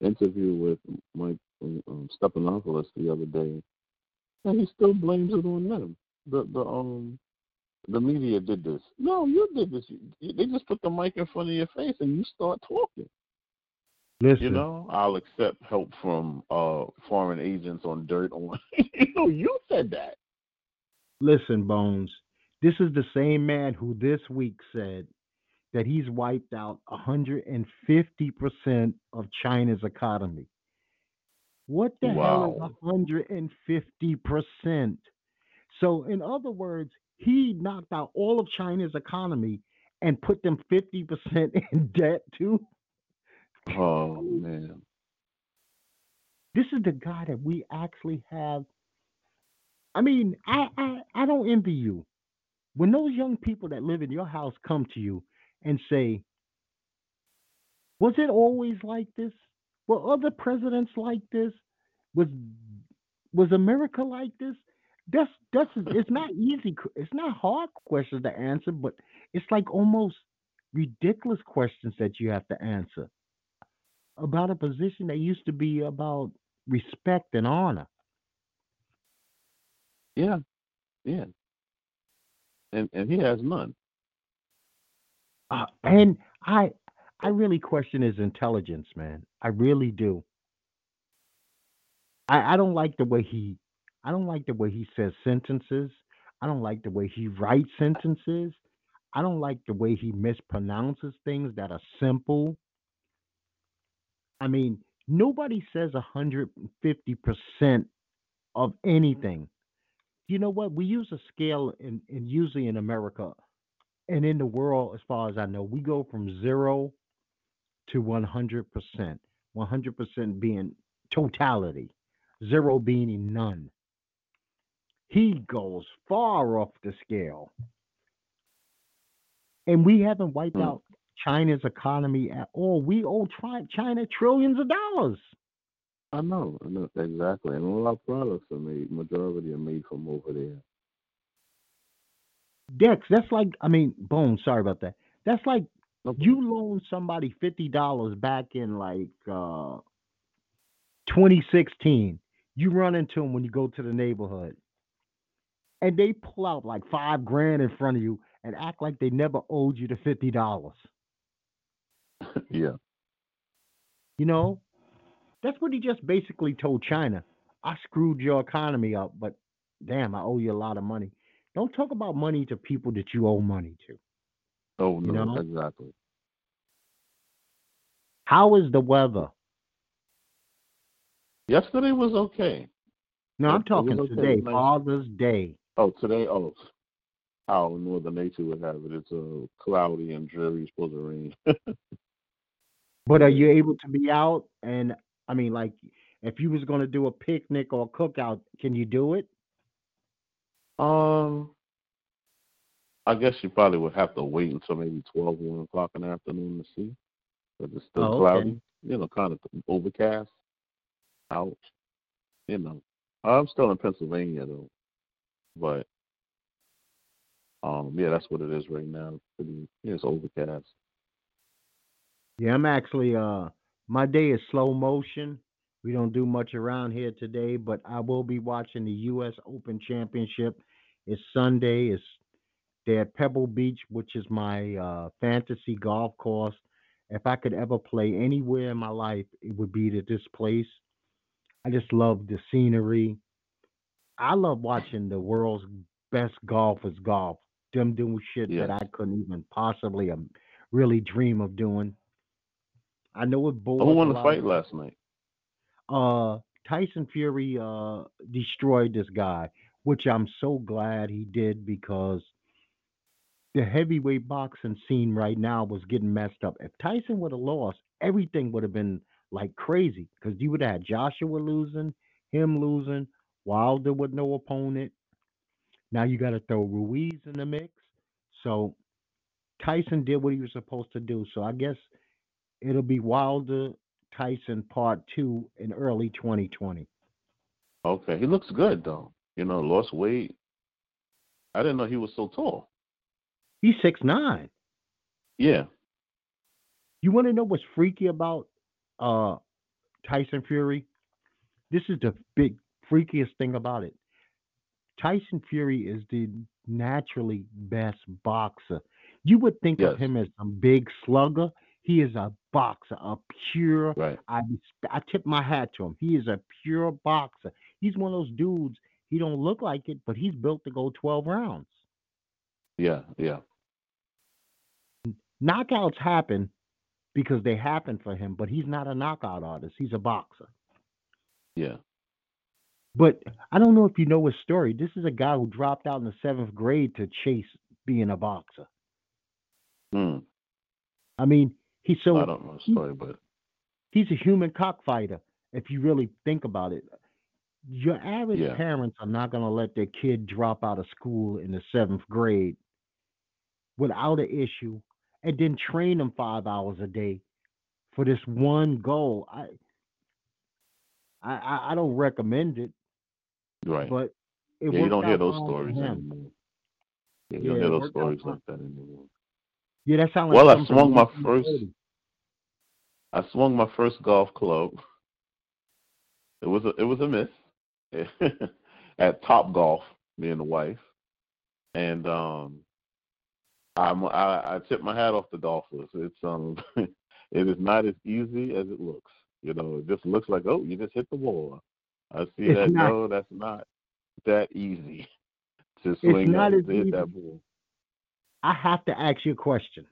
interview with Mike um, um, Stephanopoulos the other day, and he still blames it on them. The the um the media did this. No, you did this. You, they just put the mic in front of your face and you start talking. listen, You know, I'll accept help from uh foreign agents on dirt on. you know, you said that. listen, Bones. This is the same man who this week said that he's wiped out 150% of China's economy. What the hell is 150%? So, in other words, he knocked out all of China's economy and put them 50% in debt too. Oh man. This is the guy that we actually have. I mean, I, I, I don't envy you. When those young people that live in your house come to you and say, Was it always like this? Were other presidents like this? Was was America like this? That's that's it's not easy. It's not hard questions to answer, but it's like almost ridiculous questions that you have to answer about a position that used to be about respect and honor. Yeah. Yeah. And and he has none. Uh, and I I really question his intelligence, man. I really do. I, I don't like the way he I don't like the way he says sentences. I don't like the way he writes sentences. I don't like the way he mispronounces things that are simple. I mean, nobody says 150% of anything. You know what? We use a scale in usually in America and in the world, as far as I know, we go from zero to 100%. 100% being totality, zero being none. He goes far off the scale. And we haven't wiped Hmm. out China's economy at all. We owe tri- China trillions of dollars. I know, I know exactly. And all our products are made, majority are made from over there. Dex, that's like, I mean, Bone, sorry about that. That's like No you loan somebody $50 back in like uh 2016. You run into them when you go to the neighborhood. And they pull out like five grand in front of you and act like they never owed you the $50. yeah. You know, that's what he just basically told China. I screwed your economy up, but damn, I owe you a lot of money. Don't talk about money to people that you owe money to. Oh You no, know? exactly. How is the weather? Yesterday was okay. No, I'm talking okay. Today, nice. Father's Day. Oh, today, oh, how Northern Nature would have it. It's uh, cloudy and dreary, supposed to rain. But are you able to be out? And I mean, like, if you was going to do a picnic or a cookout, can you do it? Um, I guess you probably would have to wait until maybe 12, 1 o'clock in the afternoon to see. But it's still Oh, okay. cloudy, you know, kind of overcast out. You know, I'm still in Pennsylvania though, but um, yeah, that's what it is right now. Pretty, yeah, it's overcast. Yeah, I'm actually uh my day is slow motion. We don't do much around here today, but I will be watching the US Open Championship. It's Sunday. It's there at Pebble Beach, which is my uh fantasy golf course. If I could ever play anywhere in my life, it would be to this place. I just love the scenery. I love watching the world's best golfers golf. Them doing shit that I couldn't even possibly um, really dream of doing. I know it bores Who won the fight last night? Uh Tyson Fury uh destroyed this guy, which I'm so glad he did because the heavyweight boxing scene right now was getting messed up. If Tyson would have lost, everything would have been like crazy because you would have had Joshua losing, him losing, Wilder with no opponent. Now you got to throw Ruiz in the mix. So Tyson did what he was supposed to do. So I guess it'll be Wilder Tyson part two in early 2020. Okay, he looks good though. You know, lost weight. I didn't know he was so tall. He's six nine. Yeah. You want to know what's freaky about uh Tyson Fury? This is the big freakiest thing about it. Tyson Fury is the naturally best boxer. You would think of him as a big slugger. He is a boxer, a pure. Right. I I tip my hat to him. He is a pure boxer. He's one of those dudes. He don't look like it, but he's built to go 12 rounds. Yeah. Yeah. Knockouts happen because they happen for him, but he's not a knockout artist. He's a boxer. Yeah. But I don't know if you know his story. This is a guy who dropped out in the seventh grade to chase being a boxer. Hmm. I mean, he's so I don't know the story, but he's a human cockfighter. If you really think about it, your average Yeah. parents are not going to let their kid drop out of school in the seventh grade without an issue, and then train them five hours a day for this one goal. I, I, I- don't recommend it, right. but it yeah, you don't hear those stories anymore. Yeah, you Yeah, don't hear those stories like that anymore. Yeah, that sounds like Well, I swung my 1930. I swung my first golf club. It was a it was a miss at Top Golf, me and the wife, and um, I'm I, I tip my hat off to golfers. It's um, it is not as easy as it looks. You know, it just looks like oh, you just hit the ball. I see It's that. not- No, that's not that easy to swing to hit that ball. I have to ask you a question.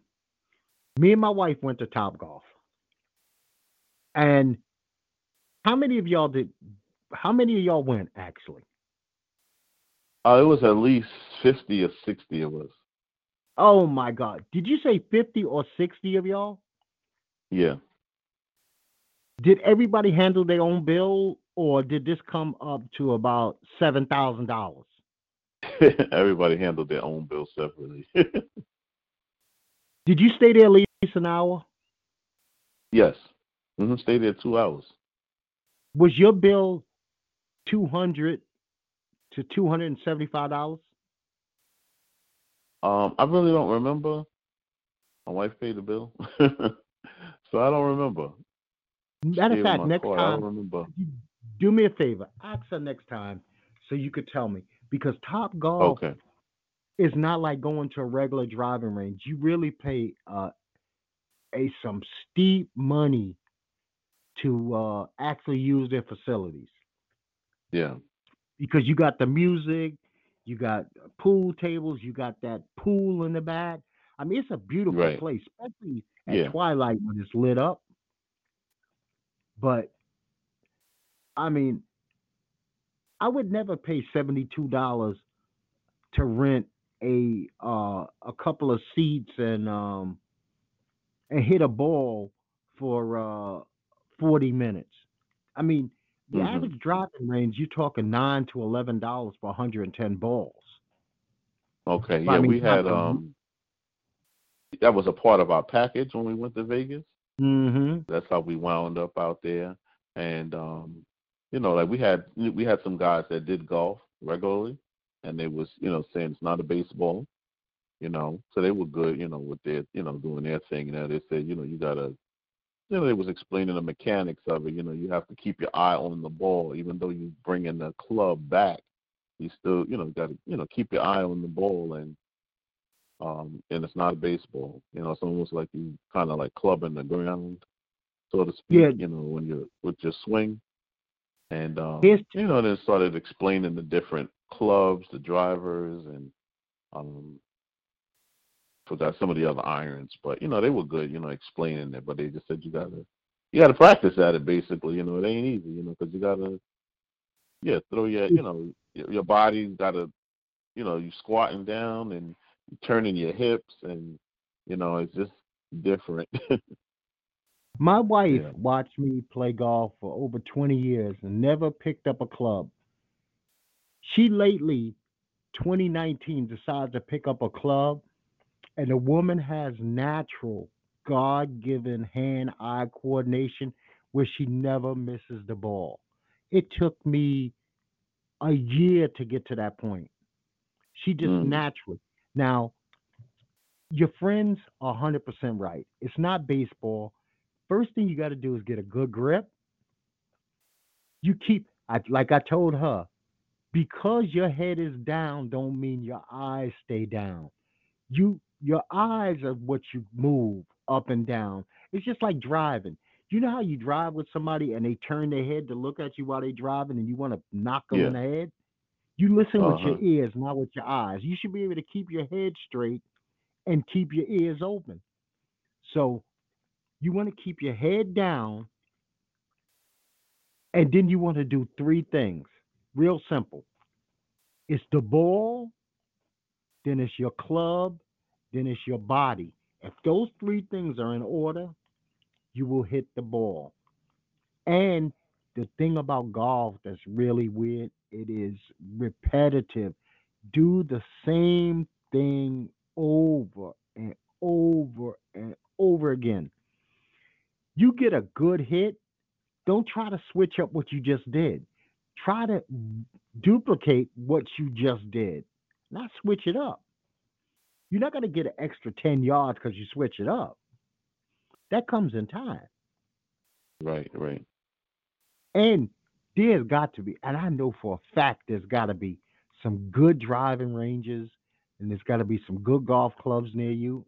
Me and my wife went to Top Golf. And how many of y'all did how many of y'all went actually? Uh, it was at least fifty or sixty of us. Oh my god. Did you say 50 or 60 of y'all? Yeah. Did everybody handle their own bill, or did this come up to about seven thousand dollars? Everybody handled their own bill separately. Did you stay there at least an hour? yes. Hmm Stay there two hours. Was your bill two hundred to two hundred and seventy-five dollars? Um, I really don't remember. My wife paid the bill, so I don't remember. Matter of fact, next car. Time, do me a favor. Ask her next time so you could tell me because Top Golf Okay. is not like going to a regular driving range. You really pay uh, a some steep money to uh, actually use their facilities Yeah. because you got the music, you got pool tables, you got that pool in the back. I mean, it's a beautiful Right. place, especially at Yeah. twilight when it's lit up. But I mean, I would never pay seventy-two dollars to rent a uh, a couple of seats and um and hit a ball for uh, forty minutes. I mean, the Mhm. average driving range, you're talking nine to eleven dollars for 110 balls. Okay. Well, I Yeah, mean, we had um. That was a part of our package when we went to Vegas. Mm-hmm. That's how we wound up out there, and um, you know, like we had we had some guys that did golf regularly, and they was you know saying it's not a baseball, you know, so they were good, you know, with their you know doing their thing. And they said, you know, you gotta, you know, they was explaining the mechanics of it. You know, you have to keep your eye on the ball, even though you're bringing the club back, you still, you know, got to, you know, keep your eye on the ball and. Um, and it's not a baseball, you know. It's almost like you kind of like clubbing the ground, so to speak. Yeah. You know, when you're with your swing, and um, Here's- you know, then started explaining the different clubs, the drivers, and um, forgot some of the other irons, but you know, they were good. You know, explaining it, but they just said you gotta, you gotta practice at it. Basically, you know, it ain't easy. You know, because you gotta, yeah, throw your, you know, your, your body gotta, you know, you squatting down and turning your hips, and you know, it's just different. My wife Yeah. watched me play golf for over 20 years and never picked up a club. She lately, 2019, decided to pick up a club, and the woman has natural, God given hand eye coordination where she never misses the ball. It took me a year to get to that point. She just Mm. naturally. Now, your friends are 100% right. It's not baseball. First thing you got to do is get a good grip. You keep, I, like I told her, because your head is down, don't mean your eyes stay down. You, your eyes are what you move up and down. It's just like driving. You know how you drive with somebody and they turn their head to look at you while they're driving, and you want to knock them in the head. You listen with your Uh-huh. ears, not with your eyes. You should be able to keep your head straight and keep your ears open. So you want to keep your head down, and then you want to do three things. Real simple. It's the ball, then it's your club, then it's your body. If those three things are in order, you will hit the ball. And the thing about golf that's really weird, it is repetitive. Do the same thing over and over and over again. You get a good hit, don't try to switch up what you just did. Try to duplicate what you just did, not switch it up. You're not going to get an extra 10 yards because you switch it up. That comes in time. Right, right. And there's got to be, and I know for a fact there's got to be some good driving ranges and there's got to be some good golf clubs near you.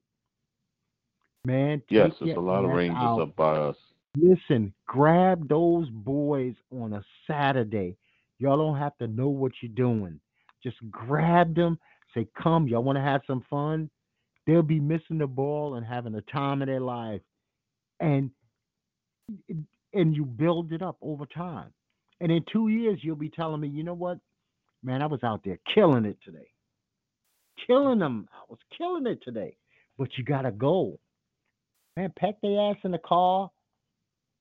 Man, Yes, there's a lot of ranges out. up by us. Listen, grab those boys on a Saturday. Y'all don't have to know what you're doing. Just grab them. Say, come, y'all want to have some fun? They'll be missing the ball and having the time of their life. And and you build it up over time. And in two years, you'll be telling me, you know what? Man, I was out there killing it today. Killing them. I was killing it today. But you gotta go. Man, pack their ass in the car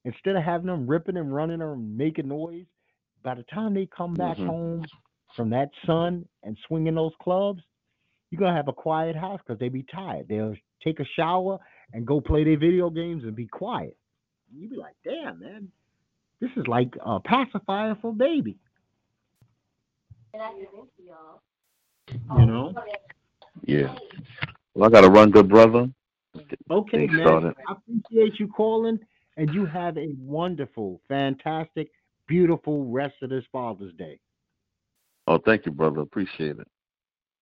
instead of having them ripping and running or making noise, by the time they come back Mhm. home from that sun and swinging those clubs, you're gonna have a quiet house because they be tired. They'll take a shower and go play their video games and be quiet. You be like, damn, man, this is like a pacifier for baby. And I can see You know? Yeah. Well, I got to run, good brother. Okay, Things man. started. I appreciate you calling, and you have a wonderful, fantastic, beautiful rest of this Father's Day. Oh, thank you, brother. Appreciate it.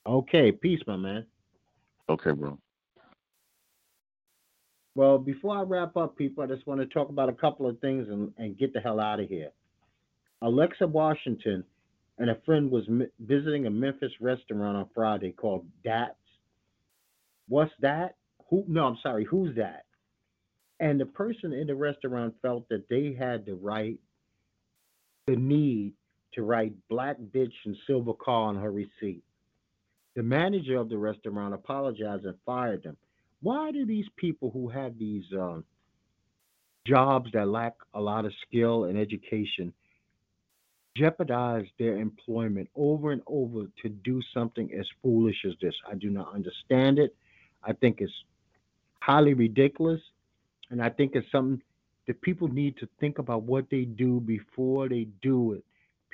Okay, peace, my man. Okay, bro. Well, before I wrap up, people, I just want to talk about a couple of things and, and get the hell out of here. Alexa Washington and a friend was mi- visiting a Memphis restaurant on Friday called That's. What's that? Who? No, I'm sorry. Who's that? And the person in the restaurant felt that they had the right, the need to write black bitch and silver car on her receipt. The manager of the restaurant apologized and fired them. Why do these people who have these um, jobs that lack a lot of skill and education jeopardize their employment over and over to do something as foolish as this? I do not understand it. I think it's highly ridiculous, and I think it's something that people need to think about what they do before they do it.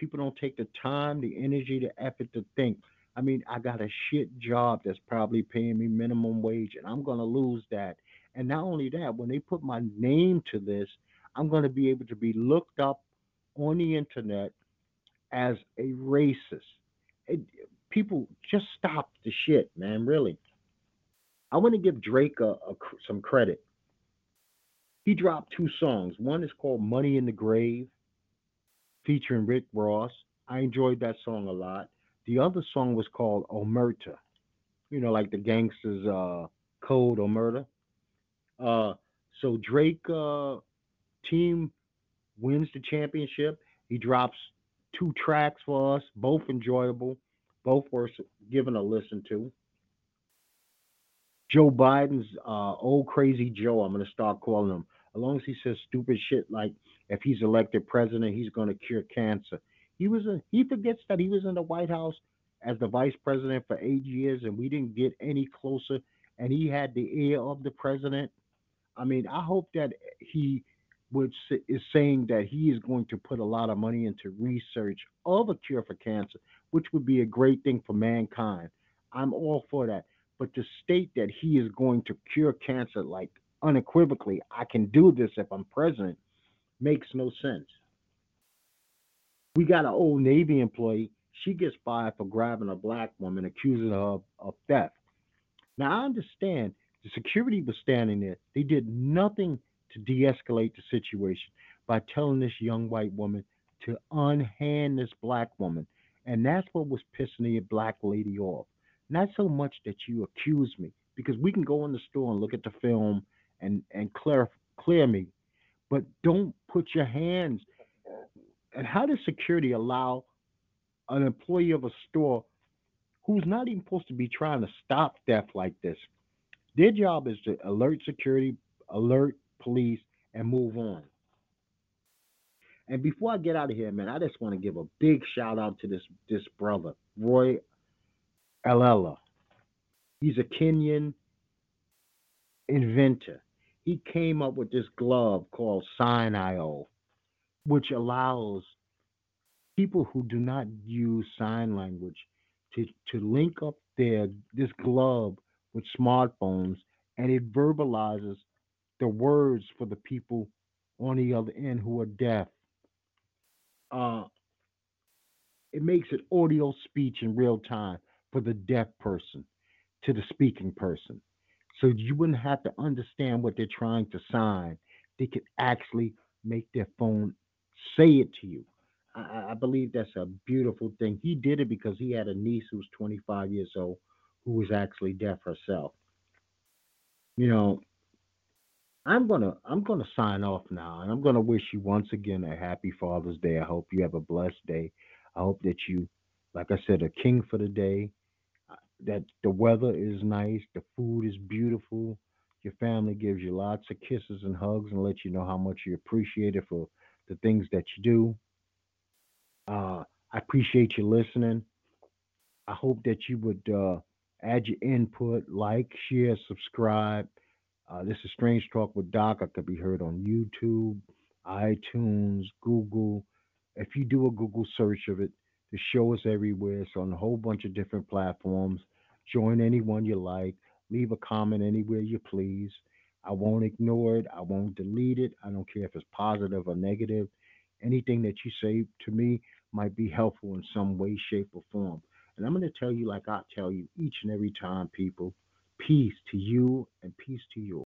People don't take the time, the energy, the effort to think. I mean, I got a shit job that's probably paying me minimum wage, and I'm going to lose that. And not only that, when they put my name to this, I'm going to be able to be looked up on the internet as a racist. It, people just stop the shit, man. Really. I want to give Drake a, a some credit. He dropped two songs. One is called "Money in the Grave," featuring Rick Ross. I enjoyed that song a lot. The other song was called Omerta. You know, like the gangsters' uh, code Omerta. Uh, so Drake uh, team wins the championship. He drops two tracks for us, both enjoyable, both worth giving a listen to. Joe Biden's uh, old crazy Joe, I'm to start calling him. As long as he says stupid shit like if he's elected president, he's going to cure cancer. He was a, he forgets that he was in the White House as the vice president for eight years, and we didn't get any closer. And he had the ear of the president. I mean, I hope that he would is saying that he is going to put a lot of money into research of a cure for cancer, which would be a great thing for mankind. I'm all for that. But to state that he is going to cure cancer like unequivocally, I can do this if I'm president, makes no sense. We got an old Navy employee. She gets fired for grabbing a black woman, accusing her of, of theft. Now I understand the security was standing there. They did nothing to de-escalate the situation by telling this young white woman to unhand this black woman. And that's what was pissing the black lady off. Not so much that you accuse me, because we can go in the store and look at the film and, and clear clear me. But don't put your hands and how does security allow an employee of a store who's not even supposed to be trying to stop theft like this? Their job is to alert security, alert police, and move on. And before I get out of here, man, I just want to give a big shout out to this this brother, Roy Allela. He's a Kenyan inventor. He came up with this glove called Sign.io, which allows people who do not use sign language to, to link up their this glove with smartphones and it verbalizes the words for the people on the other end who are deaf. Uh, it makes it audio speech in real time for the deaf person to the speaking person. So you wouldn't have to understand what they're trying to sign. They could actually make their phone say it to you. I, I- believe that's a beautiful thing. He did it because he had a niece who was 25 years old who was actually deaf herself. You know, I'm gonna I'm gonna sign off now, and I'm gonna wish you once again a happy Father's Day. I hope you have a blessed day. I hope that you, like I said, a king for the day. That the weather is nice, the food is beautiful, Your family gives you lots of kisses and hugs and lets you know how much you appreciate it for the things that you do. Uh, I appreciate you listening. I hope that you would uh, add your input, like, share, subscribe. Uh, this is Strange Talk with Doc. I could be heard on YouTube, iTunes, Google. If you do a Google search of it, the show is everywhere. It's on a whole bunch of different platforms. Join anyone you like. Leave a comment anywhere you please. I won't ignore it. I won't delete it. I don't care if it's positive or negative. Anything that you say to me might be helpful in some way, shape, or form. And I'm going to tell you, like I tell you each and every time, people, peace to you and peace to yours.